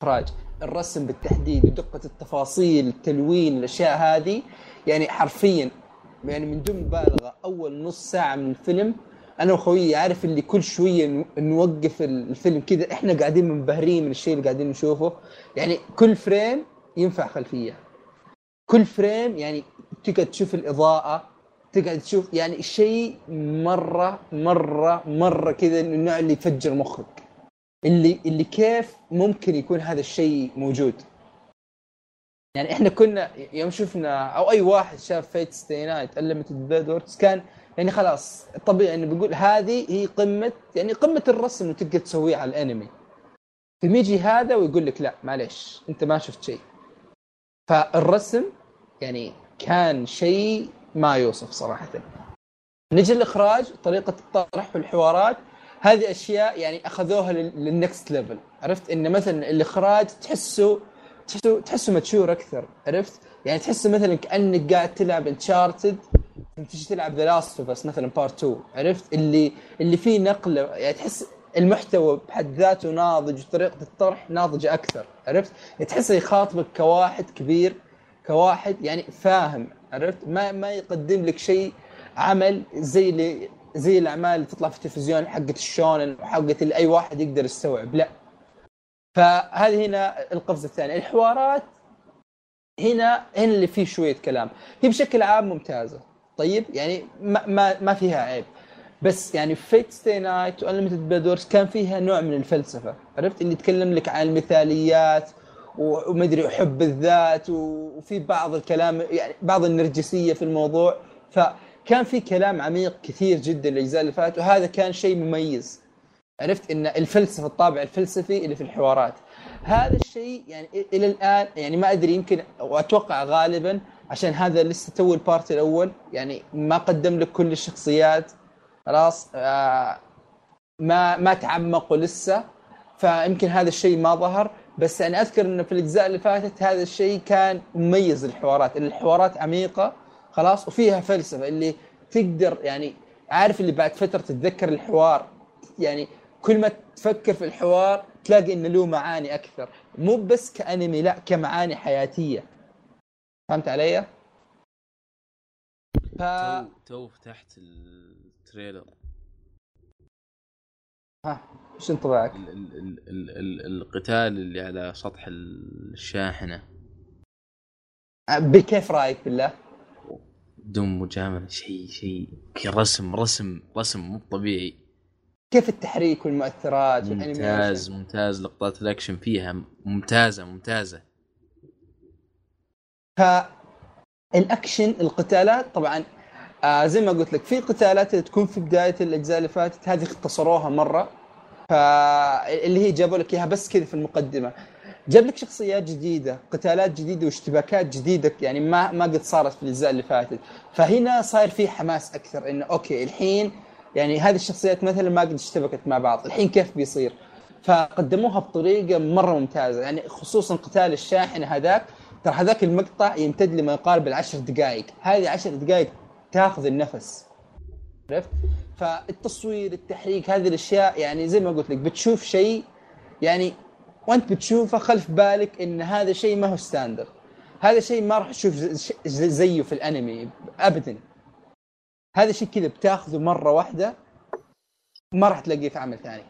إخراج الرسم بالتحديد ودقة التفاصيل التلوين الأشياء هذه يعني حرفيا يعني من دون مبالغة أول نص ساعة من الفيلم أنا وخويي عارف اللي كل شوية نو- نوقف الفيلم كذا إحنا قاعدين منبهرين من الشيء اللي قاعدين نشوفه. يعني كل frame ينفع خلفية. كل frame يعني تقعد تشوف الإضاءة تقعد تشوف يعني الشيء مرة مرة مرة كذا النوع اللي يفجر مخك. اللي اللي كيف ممكن يكون هذا الشيء موجود. يعني إحنا كنا يوم شفنا أو أي واحد شاف Fate/stay night Blade كان يعني خلاص طبيعي إنه بيقول هذه هي قمة يعني قمة الرسم اللي تقدر تسويه على الأنمي. ثم يجي هذا ويقول لك لا معليش أنت ما شفت شيء. فالرسم يعني كان شيء ما يوصف صراحة. نجي الإخراج طريقة الطرح والحوارات هذه أشياء يعني أخذوها لل next level عرفت؟ إن مثلا الإخراج تحسه تحسه تحسه mature أكثر عرفت؟ يعني تحسه مثلا كأنك قاعد تلعب Uncharted تجي تلعب The Last of Us مثلا Part 2 عرفت؟ اللي اللي فيه نقله يعني تحس المحتوى بحد ذاته ناضج وطريقة الطرح ناضجة أكثر عرفت؟ يعني تحسه يخاطبك كواحد كبير كواحد يعني فاهم عرفت؟ ما ما يقدم لك شيء عمل زي اللي زي الأعمال اللي تطلع في التلفزيون حقت الشونن وحقت اللي أي واحد يقدر يستوعب لا. فهذه هنا القفزة الثانية. الحوارات هنا هنا اللي فيه شوية كلام. هي بشكل عام ممتازة. طيب يعني ما ما, ما فيها عيب. بس يعني Fate/stay night و Unlimited Blade Works كان فيها نوع من الفلسفة. عرفت؟ اللي يتكلم لك عن المثاليات ومدري حب الذات وفي بعض الكلام يعني بعض النرجسية في الموضوع. فكان في كلام عميق كثير جدا الأجزاء اللي فاتت وهذا كان شيء مميز. عرفت؟ إن الفلسفة الطابع الفلسفي اللي في الحوارات. هذا الشيء يعني إلى الآن يعني ما أدري يمكن واتوقع غالبا عشان هذا لسه تو ال part الأول. يعني ما قدم لك كل الشخصيات. خلاص آه ما ما تعمقوا لسه. فيمكن هذا الشيء ما ظهر. بس يعني أذكر انه في الأجزاء اللي فاتت هذا الشيء كان مميز للحوارات. إن الحوارات عميقة. خلاص وفيها فلسفة اللي تقدر يعني عارف اللي بعد فترة تتذكر الحوار. يعني كل ما تفكر في الحوار تلاقي إنه له معاني أكثر. مو بس كأنمي لا كمعاني حياتية. فهمت علي؟ ف تو تو فتحت ال trailer ها إيش انطباعك؟ ال ال ال ال ال القتال اللي على سطح الشاحنة بكيف رأيك بالله؟ بدون مجامله شيء شيء رسم رسم رسم مو طبيعي كيف التحريك والمؤثرات ممتاز؟ ممتاز لقطات الأكشن فيها ممتازة ممتازة فالأكشن القتالات طبعا آه زي ما قلت لك في قتالات اللي تكون في بداية الأجزاء اللي فاتت هذه اختصروها مرة فاللي هي جابوا لك إياها بس كذا في المقدمة. جاب لك شخصيات جديدة قتالات جديدة واشتباكات جديدة يعني ما ما قد صارت في الأجزاء اللي فاتت. فهنا صاير في حماس أكثر إنه okay الحين يعني هذه الشخصيات مثلا ما قد اشتبكت مع بعض الحين كيف بيصير؟ فقدموها بطريقة مرة ممتازة يعني خصوصا قتال الشاحنة هذاك ترى هذاك المقطع يمتد لما يقارب العشر دقائق هذه عشر دقائق تاخذ النفس. عرفت؟ فالتصوير التحريك هذه الأشياء يعني زي ما قلت لك بتشوف شيء يعني وأنت بتشوفه خلف بالك إن هذا شيء ما هو ستاندر هذا شيء ما راح تشوف زيه في الأنمي ابدا. هذا شيء كذا بتاخذه مرة واحدة ما راح تلاقيه في عمل ثاني.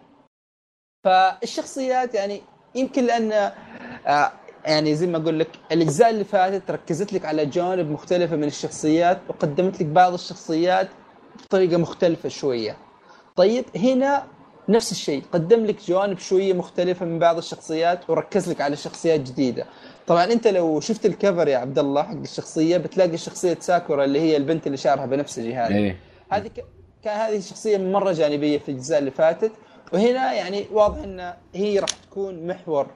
فالشخصيات يعني يمكن لأن آه، يعني زي ما أقول لك الأجزاء اللي فاتت ركزت لك على جوانب مختلفة من الشخصيات وقدمت لك بعض الشخصيات بطريقة مختلفة شوية. طيب هنا نفس الشيء قدم لك جوانب شوية مختلفة من بعض الشخصيات وركز لك على شخصيات جديدة. طبعا أنت لو شفت الكفر يا عبد الله حق الشخصية بتلاقي شخصية ساكورا اللي هي البنت اللي شعرها بنفسجي هذه إيه. هذه. كان هذه شخصيه مرة جانبية في الأجزاء اللي فاتت. وهنا يعني واضح إن هي راح تكون محور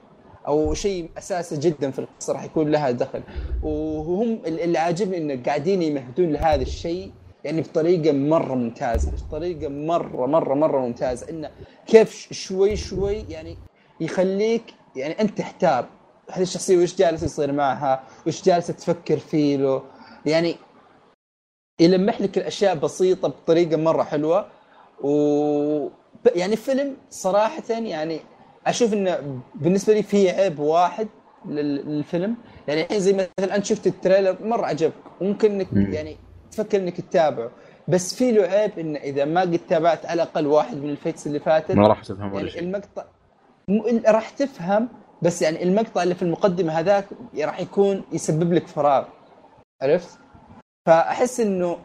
أو شيء أساسي جدا في القصة راح يكون لها دخل. وهم اللي عاجبني إنه قاعدين يمهدون لهذا الشيء يعني بطريقة مرة ممتازة بطريقة مرة مرة مرة ممتازة. إنه كيف شوي شوي يعني يخليك يعني أنت تحتار. هذه الشخصية وش جالس يصير معها؟ وش جالسة تفكر فيه له؟ يعني يلمح لك الأشياء بسيطة بطريقة مرة حلوة. و يعني فيلم صراحة يعني أشوف انه بالنسبة لي في عيب واحد لل- للفيلم. يعني الحين زي مثلا أنت شفت ال trailer مرة عجبك. ممكن إنك. يعني تفكر إنك تتابعه. بس في له عيب انه إذا ما قد تابعت على الأقل واحد من ال Fates اللي فاتت ما راح تفهم ولا يعني شيء. المقطع م... راح تفهم بس يعني المقطع اللي في المقدمة هذاك راح يكون يسبب لك فراغ. عرفت؟ فأحس إنه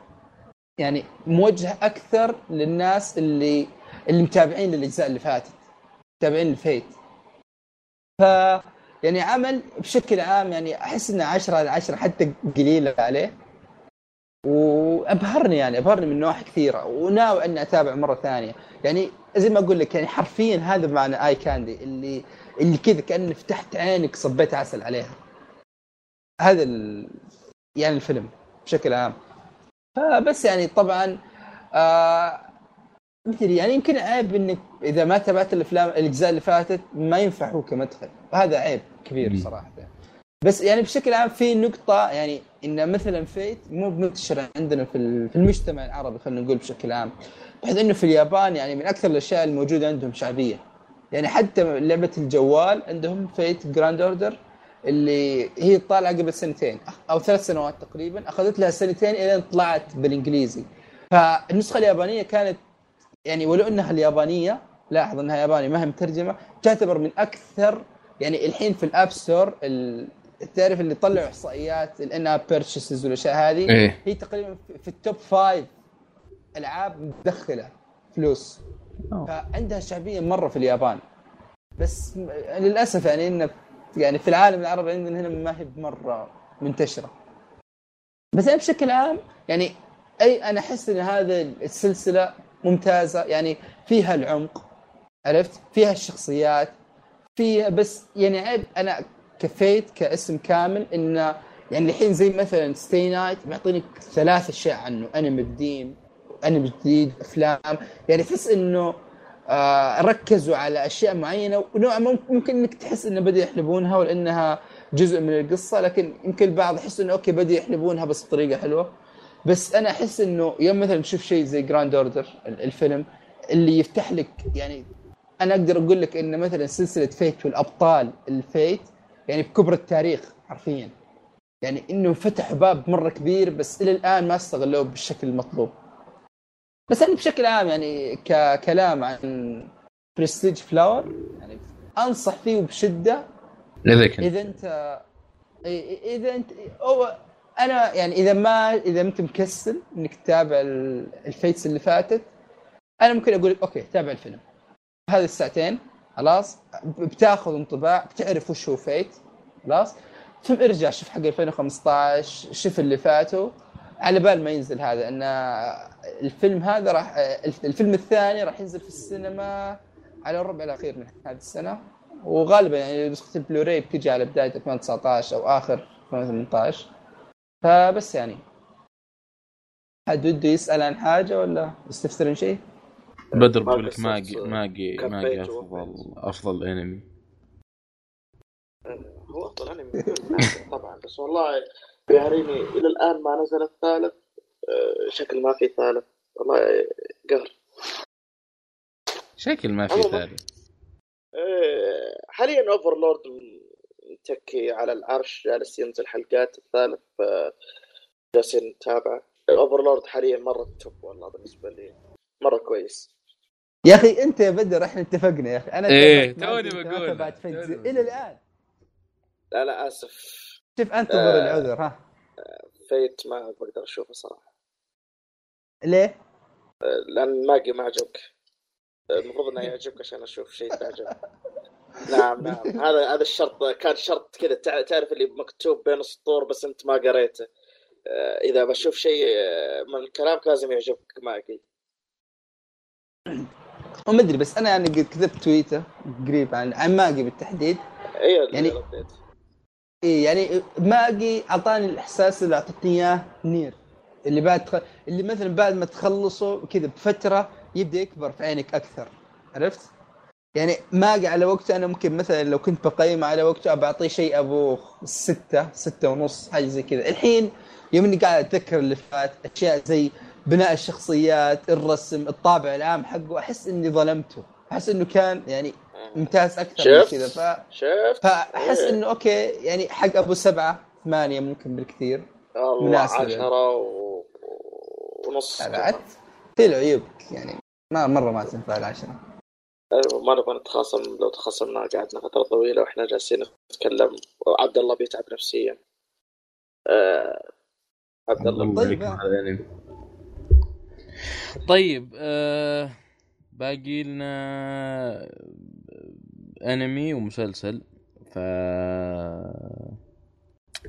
يعني موجه أكثر للناس اللي اللي متابعين للأجزاء اللي فاتت. متابعين الفيت ف يعني عمل بشكل عام يعني أحس إنه 10 على 10 حتى قليله عليه. وأبهرني يعني أبهرني من نواحي كثيرة وناوي إني أتابع مرة ثانية. يعني زي ما أقول لك يعني حرفيا هذا معنى اي كاندي اللي اللي كذا كانه فتحت عينك صبيت عسل عليها. هذا ال... يعني الفيلم بشكل عام. فبس يعني طبعا آه مثل يعني يمكن عيب إنك إذا ما تابعت الأفلام الأجزاء اللي فاتت ما ينفع هو كمدخل. هذا عيب كبير. صراحة. بس يعني بشكل عام في نقطة يعني إن مثلا فيت مو منتشرة عندنا في في المجتمع العربي خلينا نقول بشكل عام. بحيث إنه في اليابان يعني من أكثر الأشياء الموجودة عندهم شعبية. يعني حتى لعبة الجوال عندهم Fate Grand Order اللي هي طالعة قبل سنتين أو ثلاث سنوات تقريبا أخذت لها سنتين الين طلعت بالإنجليزي. فالنسخة اليابانية كانت يعني ولو إنها اليابانية لاحظ إنها ياباني ما هي مترجمة تعتبر من أكثر يعني الحين في ال App Store تعرف اللي طلعوا إحصائيات ال in-app purchases والاشياء هذه؟ إيه. هي تقريبا في- ال top five ألعاب مدخلة فلوس. أوه. فعندها شعبية مرة في اليابان. بس للأسف يعني انه يعني في العالم العربي عندنا هنا ما هي مره منتشرة. بس يعني بشكل عام يعني أي أنا أحس إن هذه السلسلة ممتازة. يعني فيها العمق عرفت؟ فيها الشخصيات. فيها بس يعني عيب أنا ك Fate كاسم كامل انه يعني الحين زي مثلا Stay Night بيعطينك ثلاث أشياء عنه. أنمي قديم أنمي جديد أفلام. يعني تحس إنه آه ركزوا على أشياء معينة ونوعا ممكن إنك تحس إنه بدا يحلبونها ولانها جزء من القصة لكن يمكن البعض يحس إنه okay بدا يحلبونها بس بطريقة حلوة. بس أنا أحس إنه يوم مثلا تشوف شيء زي Grand Order الفيلم اللي يفتح لك يعني أنا أقدر أقول لك إن مثلا سلسلة Fate والأبطال ال Fate يعني بكبر التاريخ حرفيا. يعني إنه فتح باب مرة كبير بس إلى الآن ما استغلوه بالشكل المطلوب. بس أنا بشكل عام يعني ككلام عن Presage Flower يعني أنصح فيه بشدة. إذا انت إذا انت أو أنا يعني إذا ما إذا أنت مكسل إنك تتابع ال- ال Fates اللي فاتت أنا ممكن أقول لك okay تابع الفيلم. هذه الساعتين خلاص بتاخذ انطباع بتعرف وش هو فيت خلاص. ثم ارجع شوف حق 2015 شوف اللي فاتوا. على بال ما ينزل هذا إن الفيلم هذا راح الفيلم الثاني راح ينزل في السينما على الربع الأخير من هذه السنة. وغالبا يعني نسخة البلوراي بتجي على بداية 2019 أو آخر 2018 فبس يعني. حد وده يسأل عن حاجة ولا يستفسر شيء؟ بدر بقول لك ما قصرت، قي- ما قي- ما كفيت قي أفضل. افضل انمي هو أفضل انمي طبعا بس والله يهريني إلى الآن ما نزل الثالث. آه، شكل ما في ثالث. والله قهر. شكل ما في. ثالث. آه، حاليا اوفرلورد متكي على العرش جالس ينزل حلقات الثالث ف- جالسين نتابعه اوفرلورد حاليا مرة توب والله بالنسبة لي. مرة كويس. يا أخي أنت يا بدر إحنا اتفقنا يا أخي. أنا تابعت توني بقول. إلى الآن. لا لا آسف. شوف انتظر آه. العذر ها. فيت ما بقدر أشوفه صراحة. ليه؟ لأن ماجي ما عجبك المفروض إنه يعجبك عشان أشوف شيء تعجب نعم نعم. هذا هذا الشرط كان شرط كذا. تع- تعرف اللي مكتوب بين السطور بس انت ما قريته. آه، إذا بشوف شيء آه، من كلامك لازم يعجبك ماجي وما أدري بس أنا يعني قد كتبت تويتر قريب عن عن ماجي بالتحديد. أيوه يعني- إيه يعني ماجي أعطاني الإحساس اللي اعطتني إياه نير. اللي بعد تخ... اللي مثلا بعد ما تخلصه كذا بفترة يبدأ يكبر في عينك أكثر. عرفت؟ يعني ماجي على وقته أنا ممكن مثلا لو كنت بقيمه على وقته بعطيه شيء أبو ستة ستة ونص حاجة زي كذا. الحين يوم إني قاعد أتذكر اللي فات أشياء زي بناء الشخصيات الرسم الطابع العام حقه أحس إني ظلمته. أحس إنه كان يعني ممتاز أكثر من شفت؟ كذا ف... شفت؟ فأحس إيه. إنه أوكي يعني حق أبو سبعة ثمانية ممكن بالكثير. الله. عشرة و... ونص. في له عيوب يعني ما مرة ما تنفع العشرة. أيوة، ما نبغى نتخاصم. لو تخاصمنا قعدنا فترة طويلة وإحنا جالسين نتكلم. وعبد الله بيتعب نفسيا. آه عبد الله. طيب. طيب الانمي طيب آه باقي لنا أنمي ومسلسل. ف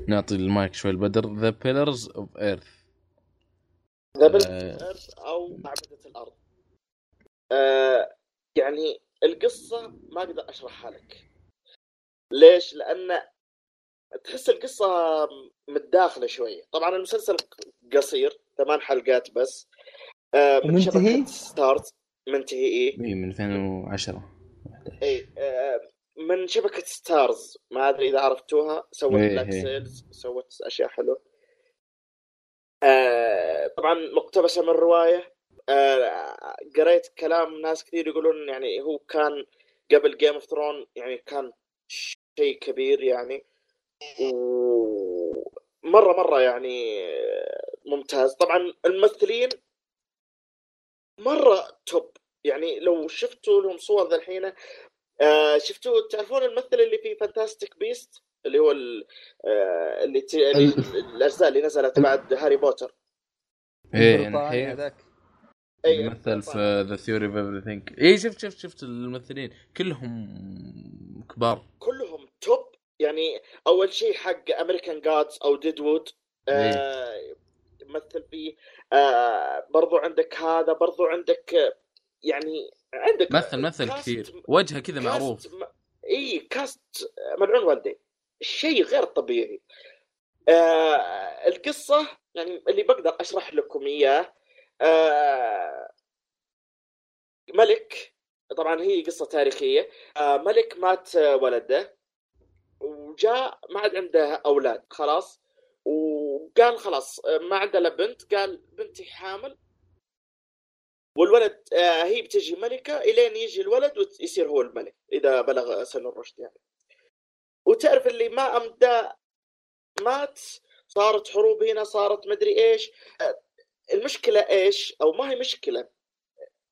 نعطي المايك شوي البدر. The Pillars of Earth The Pil- آه. أو أعمدة الأرض. آه يعني القصة ما أقدر أشرحها لك. ليش؟ لأن تحس القصة متداخلة شوية. طبعا المسلسل قصير ثمان حلقات بس. آه من ومنتهي؟ شبكة Starz منتهي إيه. اي من 2010 اي آه، من شبكة Starz ما أدري إذا عرفتوها. سوت إيه، Black إيه. Sails سوت أشياء حلوة. آه، طبعا مقتبسة من رواية. آه، قريت كلام ناس كثير يقولون يعني هو كان قبل Game of Throne يعني كان شيء كبير يعني. ومرة مرة يعني ممتاز. طبعا الممثلين مرة top يعني لو شفتوا لهم صور ذا الحين آه شفتوا تعرفون الممثل اللي في Fantastic Beasts اللي هو ال- آه اللي الأجزاء اللي نزلت بعد هاري بوتر إيه هذاك. أي، مثل في ذا ثيوري اوف ايفريثينج اي شفت شفت شفت الممثلين. كلهم كبار. كلهم توب يعني أول شيء حق امريكان جادز أو ديدوود آه مثل فيه. آه برضو عندك هذا برضو عندك يعني عندك مثل مثل كثير. وجهه كذا معروف. م... اي كاست ملعون والدين شيء غير طبيعي. آه القصة يعني اللي بقدر أشرح لكم إياه ملك طبعا هي قصة تاريخية. آه ملك مات آه، ولده وجاء ما عاد عنده أولاد خلاص. وقال خلاص آه، ما عنده الا بنت قال بنتي حامل. والولد آه، هي بتجي ملكة إلين يجي الولد ويصير هو الملك إذا بلغ سن الرشد يعني. وتعرف اللي ما امدى مات صارت حروب هنا صارت مدري إيش. المشكلة إيش؟ أو ما هي مشكلة.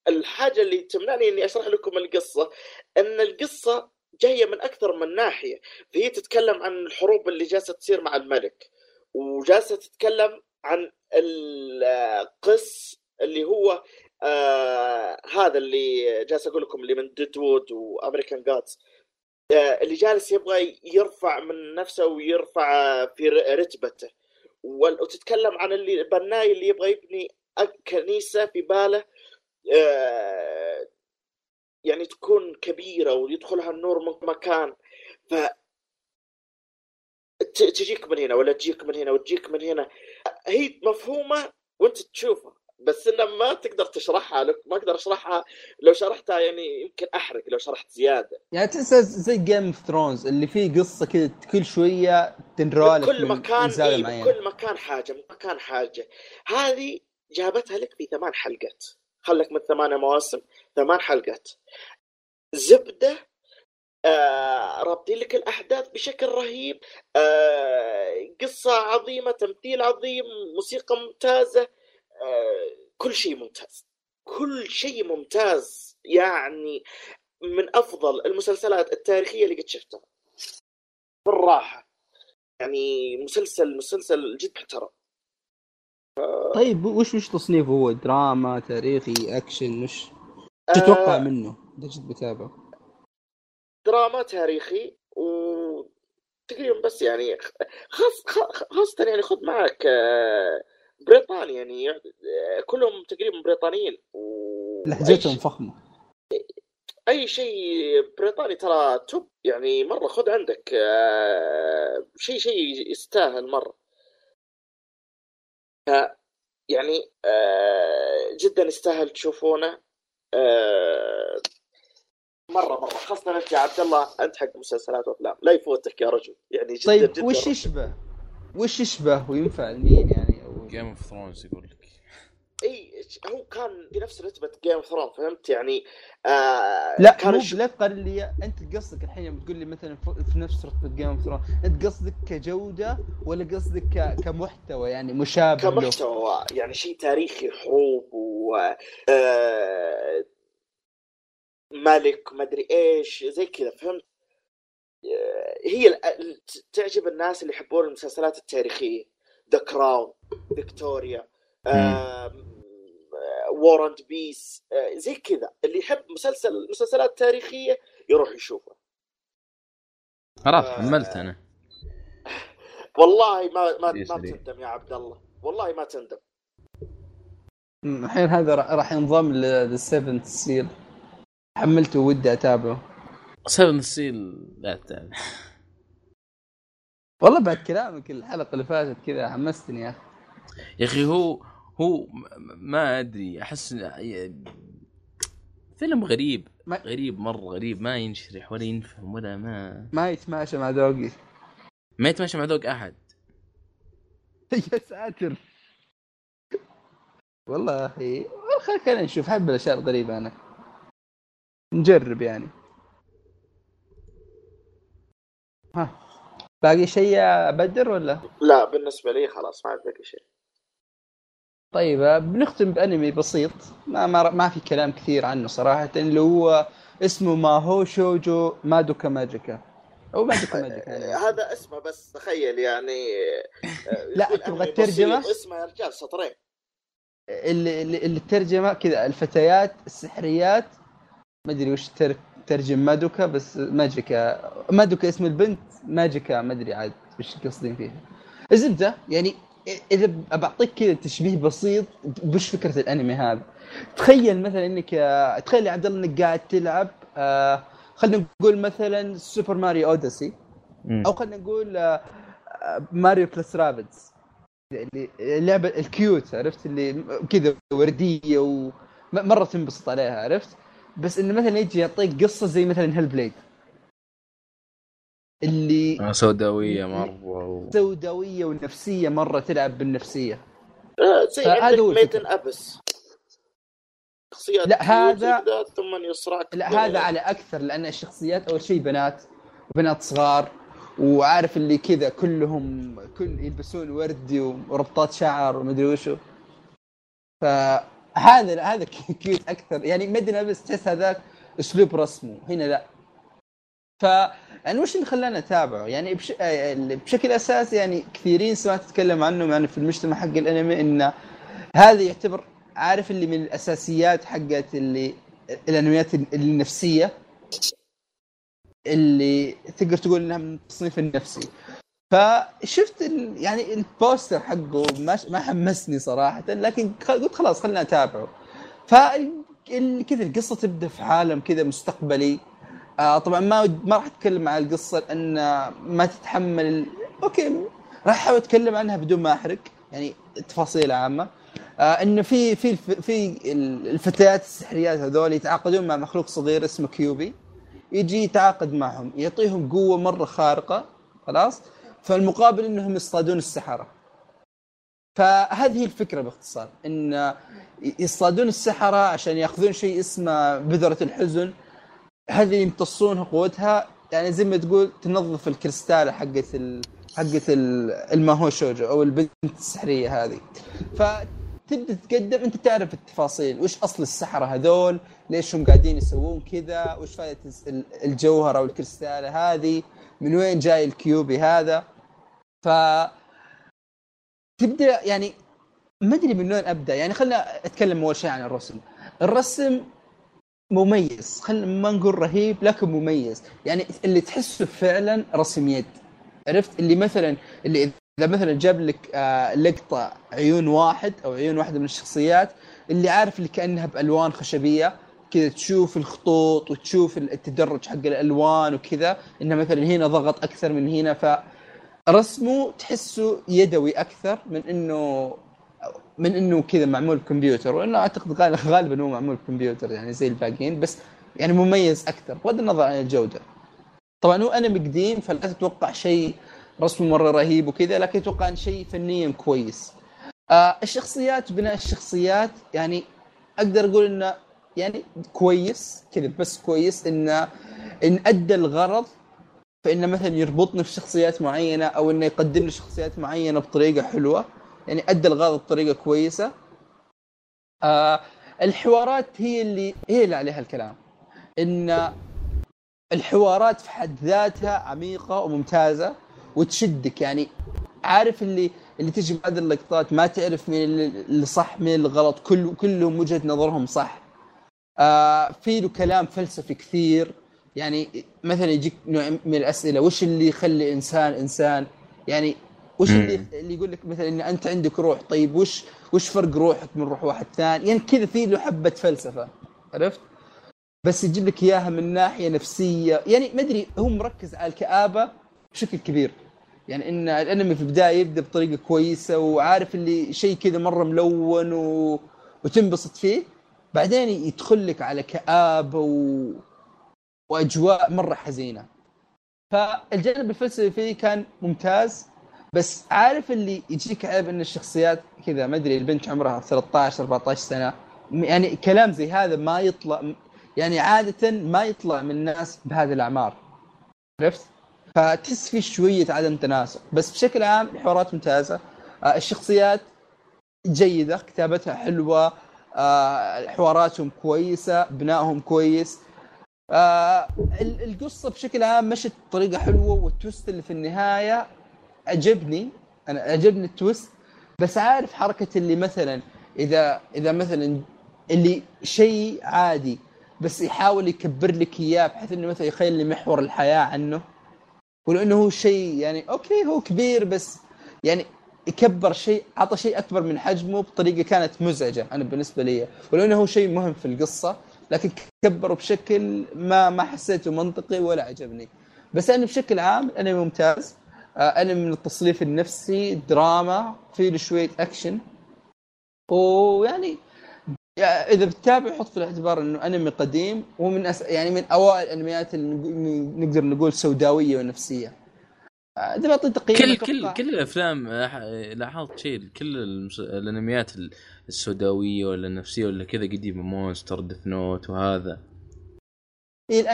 الحاجة اللي تمنعني إني أشرح لكم القصة إن القصة جاية من أكثر من ناحية. فهي تتكلم عن الحروب اللي جالسة تصير مع الملك وجالسة تتكلم عن القس اللي هو آه هذا اللي جالس أقول لكم اللي من ديدوود وأمريكان جادز. آه اللي جالس يبغى يرفع من نفسه ويرفع في رتبته. وتتكلم عن اللي البناي اللي يبغى يبني كنيسة في باله آه يعني تكون كبيرة ويدخلها النور من مكان. ف تجيك من هنا ولا تجيك من هنا وتجيك من هنا. هي مفهومة وأنت تشوفها. بس إنه ما تقدر تشرحها لك ما أقدر أشرحها. لو شرحتها يعني يمكن أحرق لو شرحت زيادة. يعني تحس زي Game of Thrones اللي فيه قصة كذا كل شوية تنرالك كل مكان إيه كل مكان حاجة من مكان حاجة. هذه جابتها لك في ثمان حلقات. خلك من ثمانية مواسم ثمان حلقات. زبدة آه رابطين لك الأحداث بشكل رهيب. آه قصة عظيمة تمثيل عظيم موسيقى ممتازة. كل شيء ممتاز. كل شيء ممتاز. يعني من أفضل المسلسلات التاريخية اللي قد شفتها. بالراحة. يعني مسلسل مسلسل جد محترم. طيب وش وش تصنيفه؟ هو دراما تاريخي أكشن وش؟ وش تتوقع آه، منه؟ إذا جد بتابعه؟ دراما تاريخي و تقريبا بس يعني خاص خ- خاصة يعني خذ معك بريطاني يعني كلهم تقريبا بريطانيين و لهجتهم فخمة أي شيء بريطاني ترى توب يعني مرة خذ عندك آه، شيء شيء يستاهل مرة ف- يعني آه، جدا يستاهل تشوفونه آه، مرة مرة خاصة أنت يا عبد الله أنت حق مسلسلات وأفلام لا يفوتك يا رجل يعني جدا طيب جدا وش. يشبه؟ وش يشبه وينفع لمين يعني؟ Game of Thrones يقول لك. إي هو كان بنفس رتبة Game of Thrones فهمت؟ يعني آه لا كان مو الش- لا تقارن لي أنت قصدك الحين يوم تقول لي مثلا ف- في نفس رتبة Game of Thrones أنت قصدك كجودة ولا قصدك ك... كمحتوى؟ يعني مشابه له؟ كمحتوى يعني شيء تاريخي حروب و آه ملك مدري إيش زي كذا فهمت؟ آه، هي تعجب الناس اللي يحبون المسلسلات التاريخية The Crown Victoria War and Peace زي كذا. اللي يحب مسلسل مسلسلات تاريخية يروح يشوفه. خلاص آه. حملت أنا. والله ما ما, ما يا عبد الله. والله ما تندم. الحين هذا را- راح ينضم لل Seventh Seal حملته ودي أتابعه. سفن سيل لا تتابع. والله بعد كلامك الحلقة اللي فاتت كذا حمستني يا أخي. يا أخي هو هو ما أدري أحس فيلم غريب ما- غريب مرة غريب ما ينشرح ولا ينفهم ولا ما. ما يتماشى مع ذوقي. ما يتماشى مع ذوق أحد. يا ساتر. والله يا أخي خل- خلينا نشوف حب الأشياء الغريبة أنا. نجرب يعني. ها باقي شيء يا بدر ولا؟ لا بالنسبة لي خلاص ما عاد باقي شيء. طيب بنختم بأنمي بسيط. ما ما, ما في كلام كثير عنه صراحة اللي هو اسمه ما هو شوجو مادوكا ماجيكا. أو مادوكا ماجيكا يعني. هذا اسمه بس تخيل يعني لا، تبغى؟ بسيط، اسمه يا رجال سطرين اللي, اللي الترجمة كذا الفتيات السحريات. ما أدري وش تر- ترجم Madoka بس Magica. Madoka اسم البنت Magica ما أدري عاد وش قصدين فيها. الزبده يعني إذا بعطيك كذا تشبيه بسيط وش فكرة الأنمي هذا؟ تخيل مثلا إنك آه، تخيل يا عبد الله إنك قاعد تلعب آه خلينا نقول مثلا Super Mario Odyssey أو خلينا نقول آه، Mario Plus Rabbids اللي اللعبة ال cute عرفت؟ اللي كذا وردية ومره تنبسط عليها عرفت؟ بس إنه مثلا يجي يعطيك قصة زي مثلا Hellblade اللي آه، سوداوية مرة و... سوداوية ونفسية مرة تلعب بالنفسية. آه، زي عندك Made in الفكرة. Abyss. شخصيات لا، هذا- ثم يصرعك لا هذا على أكثر لأن الشخصيات أول شيء بنات وبنات صغار وعارف اللي كذا كلهم كل يلبسون وردي وربطات شعر ومدري وشو. فهذا هذا كيوت أكثر. يعني مدنا بس تحس هذاك أسلوب رسمه. هنا لا. ف يعني وش اللي خلانا نتابعه؟ يعني بش... آه، بشكل اساسي يعني كثيرين سمعت تتكلم عنه يعني في المجتمع حق الأنمي انه هذا يعتبر عارف اللي من الأساسيات حقت اللي الأنميات النفسية؟ اللي تقدر تقول إنها من التصنيف النفسي. فشفت ال... يعني البوستر حقه ما ما حمسني صراحة لكن قلت خلاص خلينا أتابعه. ف كذا القصة تبدأ في عالم كذا مستقبلي. آه طبعا ما ما راح أتكلم عن القصة لأن ما تتحمل. أوكي راح أحاول أتكلم عنها بدون ما أحرق يعني تفاصيل عامة. آه انه في في في ال- الفتيات السحريات هذول يتعاقدون مع مخلوق صغير اسمه كيوبي. يجي يتعاقد معهم يعطيهم قوة مرة خارقة خلاص؟ فالمقابل إنهم يصطادون السحرة. فهذه الفكرة باختصار إن يصطادون السحرة عشان يأخذون شيء اسمه بذرة الحزن هذه يمتصونها قوتها. يعني زي ما تقول تنظف الكريستاله حقت ال... حقت ال- الماهو شوجو أو البنت السحرية هذه. فتبدأ تتقدم أنت تعرف التفاصيل. وش أصل السحرة هذول؟ ليش هم قاعدين يسوون كذا؟ وش فائدة الجوهرة أو الكريستاله هذه؟ من وين جاي الكيوبي هذا؟ ف تبدأ يعني ما أدري من وين أبدأ. يعني خلينا أتكلم أول شيء عن الرسم. الرسم مميز. خلينا ما نقول رهيب لكن مميز. يعني اللي تحسه فعلا رسم يد. عرفت؟ اللي مثلا اللي إذا مثلا جاب لك آه لقطة عيون واحد أو عيون واحدة من الشخصيات اللي عارف اللي كأنها بألوان خشبية كذا تشوف الخطوط وتشوف التدرج حق الألوان وكذا إنه مثلا هنا ضغط أكثر من هنا فرسمه تحسه يدوي أكثر من إنه من إنه كذا معمول بكمبيوتر وانه أعتقد غالبا هو معمول بكمبيوتر يعني زي الباقيين بس يعني مميز أكثر بغض النظر عن الجودة. طبعا هو أنمي قديم فلا تتوقع شيء رسمه مرة رهيب وكذا لكن أتوقع إن شيء فنيا كويس. آه الشخصيات بناء الشخصيات يعني أقدر أقول إنه يعني كويس كذا بس كويس انه إن أدى الغرض فانه مثلا يربطني في شخصيات معينة أو إنه يقدم لي شخصيات معينة بطريقة حلوة. يعني أدى الغرض بطريقة كويسة. آه الحوارات هي اللي هي اللي عليها الكلام. إن الحوارات في حد ذاتها عميقة وممتازة وتشدك. يعني عارف اللي اللي تجي بعد اللقطات ما تعرف مين اللي صح مين الغلط كل كلهم وجهة نظرهم صح. آه في له كلام فلسفي كثير. يعني مثلا يجيك نوع من الأسئلة وش اللي يخلي إنسان إنسان؟ يعني وش اللي اللي يقول لك مثلا إن أنت عندك روح طيب وش وش فرق روحك من روح واحد ثاني؟ يعني كذا في له حبة فلسفة عرفت؟ بس يجيب لك إياها من ناحية نفسية. يعني ما أدري هو مركز على الكآبة بشكل كبير. يعني إن الأنمي في البداية يبدأ بطريقة كويسة وعارف اللي شيء كذا مرة ملون و... وتنبسط فيه. بعدين يدخل لك على كآبة و... وأجواء مرة حزينة. فالجانب الفلسفي فيه كان ممتاز. بس عارف اللي يجيك عيب إن الشخصيات كذا ما أدري البنت عمرها 13 14 سنة يعني كلام زي هذا ما يطلع يعني عادة ما يطلع من الناس بهذه الأعمار. عرفت؟ فتحس في شوية عدم تناسق بس بشكل عام الحوارات ممتازة. آه، الشخصيات جيدة كتابتها حلوة آه، حواراتهم كويسة بنائهم كويس. آه، القصة بشكل عام مشت بطريقة حلوة وال twist اللي في النهاية عجبني أنا عجبني ال twist بس عارف حركة اللي مثلا إذا إذا مثلا اللي شيء عادي بس يحاول يكبر لك إياه بحيث إنه مثلا يخيل لي محور الحياة عنه ولأنه هو شيء يعني أوكي هو كبير بس يعني يكبر شيء عطى شيء أكبر من حجمه بطريقة كانت مزعجة أنا بالنسبة لي. ولأنه هو شيء مهم في القصة لكن كبره بشكل ما ما حسيته منطقي ولا عجبني. بس أنا بشكل عام أنا ممتاز. انمي من التصنيف النفسي دراما في شوية أكشن. ويعني إذا بتتابع حط في الاعتبار إنه انمي قديم ومن أس... يعني من أوائل الأنميات اللي نقدر نقول سوداوية ونفسية. آه، إذا بعطي تقييم كل كل كل الأفلام آه، لاحظت شيء كل المس... الأنميات السوداوية ولا النفسية ولا كذا قديمه Monster Death Note وهذا.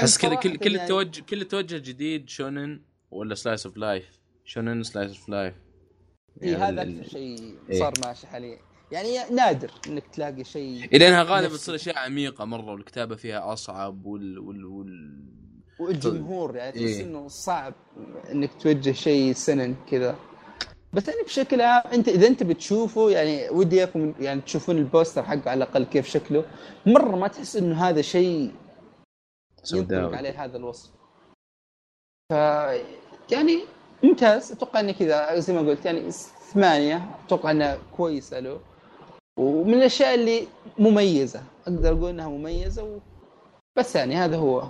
بس كذا كل كل يعني... التوجه كل التوجه الجديد shonen ولا slice of life shonen slice of life. اي هذا أكثر شيء إيه. صار ماشي حاليا. يعني نادر إنك تلاقي شيء إلى انها غالبا تصير أشياء عميقة مرة والكتابة فيها أصعب وال وال, وال... والجمهور يعني تحس إيه؟ إنه صعب إنك توجه شيء سنن كذا. بس يعني بشكل عام أنت إذا أنت بتشوفه يعني ودي اياكم يعني تشوفون البوستر حقه على الأقل كيف شكله. مرة ما تحس إنه هذا شيء ينطبق عليه هذا الوصف. ف يعني ممتاز. أتوقع انه كذا زي ما قلت يعني ثمانية أتوقع إنها كويسة له. ومن الأشياء اللي مميزة أقدر أقول إنها مميزة و... بس يعني هذا هو.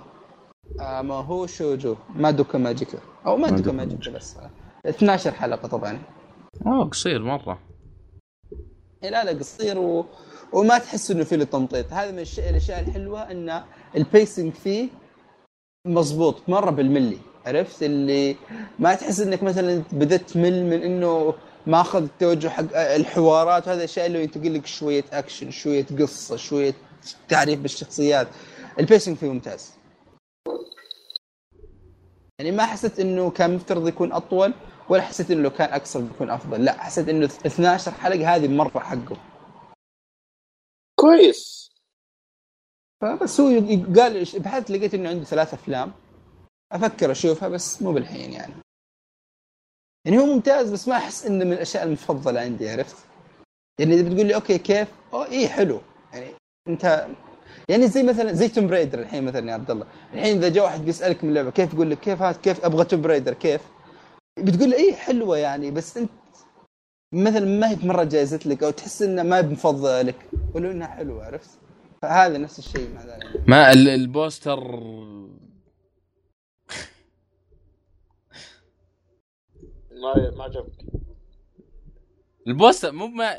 آه Mahou Shoujo. Madoka Magica. أو Madoka Magica بس. 12 حلقة طبعا. اوه قصير مرة. إيه، لا لا قصير و... وما تحس إنه فيه له تمطيط. هذا من الأشياء الحلوة إن ال pacing فيه مضبوط مرة بالملي. عرفت اللي ما تحس إنك مثلا بدأت تمل من إنه ماخذ التوجه حق الحوارات وهذا الاشياء اللي ينتقل لك شوية أكشن شوية قصة شوية تعريف بالشخصيات. ال pacing فيه ممتاز. يعني ما حسيت إنه كان مفترض يكون أطول ولا حسيت إنه لو كان أقصر بيكون أفضل. لا حسيت إنه 12 حلقة هذه مرة حقه. كويس. فبس هو قال بحثت لقيت إنه عنده ثلاث أفلام. أفكر أشوفها بس مو بالحين يعني يعني هو ممتاز بس ما أحس إنه من الأشياء المفضلة عندي عرفت؟ يعني إذا بتقول لي أوكي كيف؟ اوه إيه حلو يعني أنت يعني زي مثلا زي Tomb Raider الحين مثلا يا عبد الله الحين إذا جاء واحد بيسألك من اللعبه كيف يقول لك كيف هات كيف أبغى Tomb Raider كيف؟ بتقول له إيه حلوة يعني بس أنت مثلا ما هي مرة جايزة لك أو تحس إنها ما مفضله لك ولو إنها حلوة عرفت؟ فهذا نفس الشيء مع ذلك ما ال- ال poster ما ما عجبك. ال poster مو ما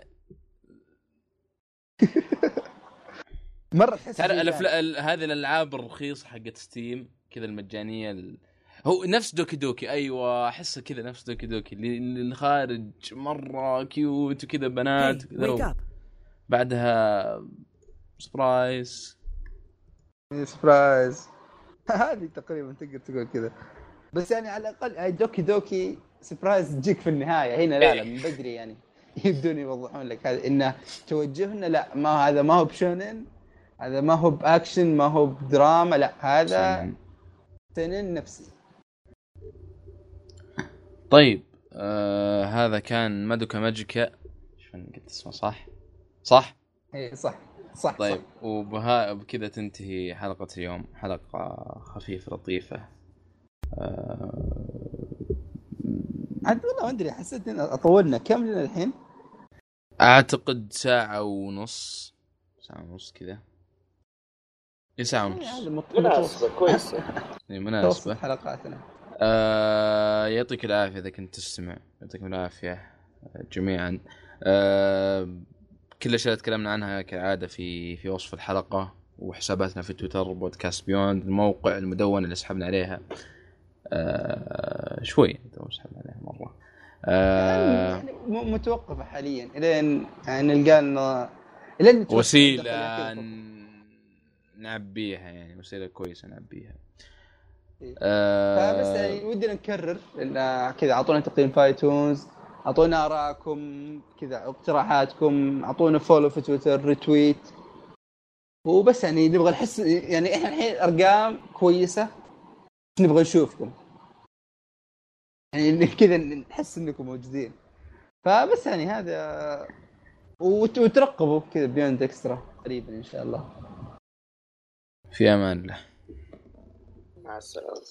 مرة تحس الأفلا- يعني. ال- هذه الألعاب الرخيصة حقت Steam كذا المجانية ال... هو نفس Doki Doki أيوه احسه كذا نفس Doki Doki اللي خارج مرة cute وكذا بنات وكذا. بعدها surprise surprise هذه تقريبا تقدر تقول كذا. بس يعني على الأقل هاي Doki Doki surprise تجيك في النهاية. هنا لا لا من بدري يعني. يبدون يوضحون لك. هذا انه توجهنا لا ما هذا ما هو ب shounen هذا ما هو بأكشن ما هو بدراما لا هذا seinen نفسي. طيب آه هذا كان مادوكا ماجيكا. شوف قلت اسمه صح؟ صح؟ اي صح صح طيب صح. وبها بكذا تنتهي حلقة اليوم. حلقة خفيفة لطيفة. آه عاد والله ما أدري حسيت إن طولنا كم لنا الحين؟ أعتقد ساعة ونص. ساعة ونص كذا. اي ساعة يعني ونص. مناسبة كويسة متوسط مناسبة. حلقاتنا. آه يعطيك العافية إذا كنت تستمع. يعطيكم العافية جميعا. آه كل الأشياء اللي تكلمنا عنها كالعادة في في وصف الحلقة وحساباتنا في تويتر بودكاست بيوند الموقع المدونة اللي سحبنا عليها. آه شوي. تو سحبنا عليها مرة. آه يعني م- متوقفة حاليا إلين يعني نلقى لنا إلين ن- نعبيها يعني وسيلة كويسة نعبيها. إيه. آه فبس يعني ودنا نكرر إن كذا أعطونا تقييم في iTunes أعطونا آرائكم كذا اقتراحاتكم أعطونا follow في تويتر retweet وبس يعني نبغى نحس يعني إحنا الحين أرقام كويسة بس نبغى نشوفكم. يعني كذا نحس إنكم موجودين. فبس يعني هذا وترقبوا كذا بيوند اكسترا قريبا إن شاء الله. في أمان الله. مع السلامة.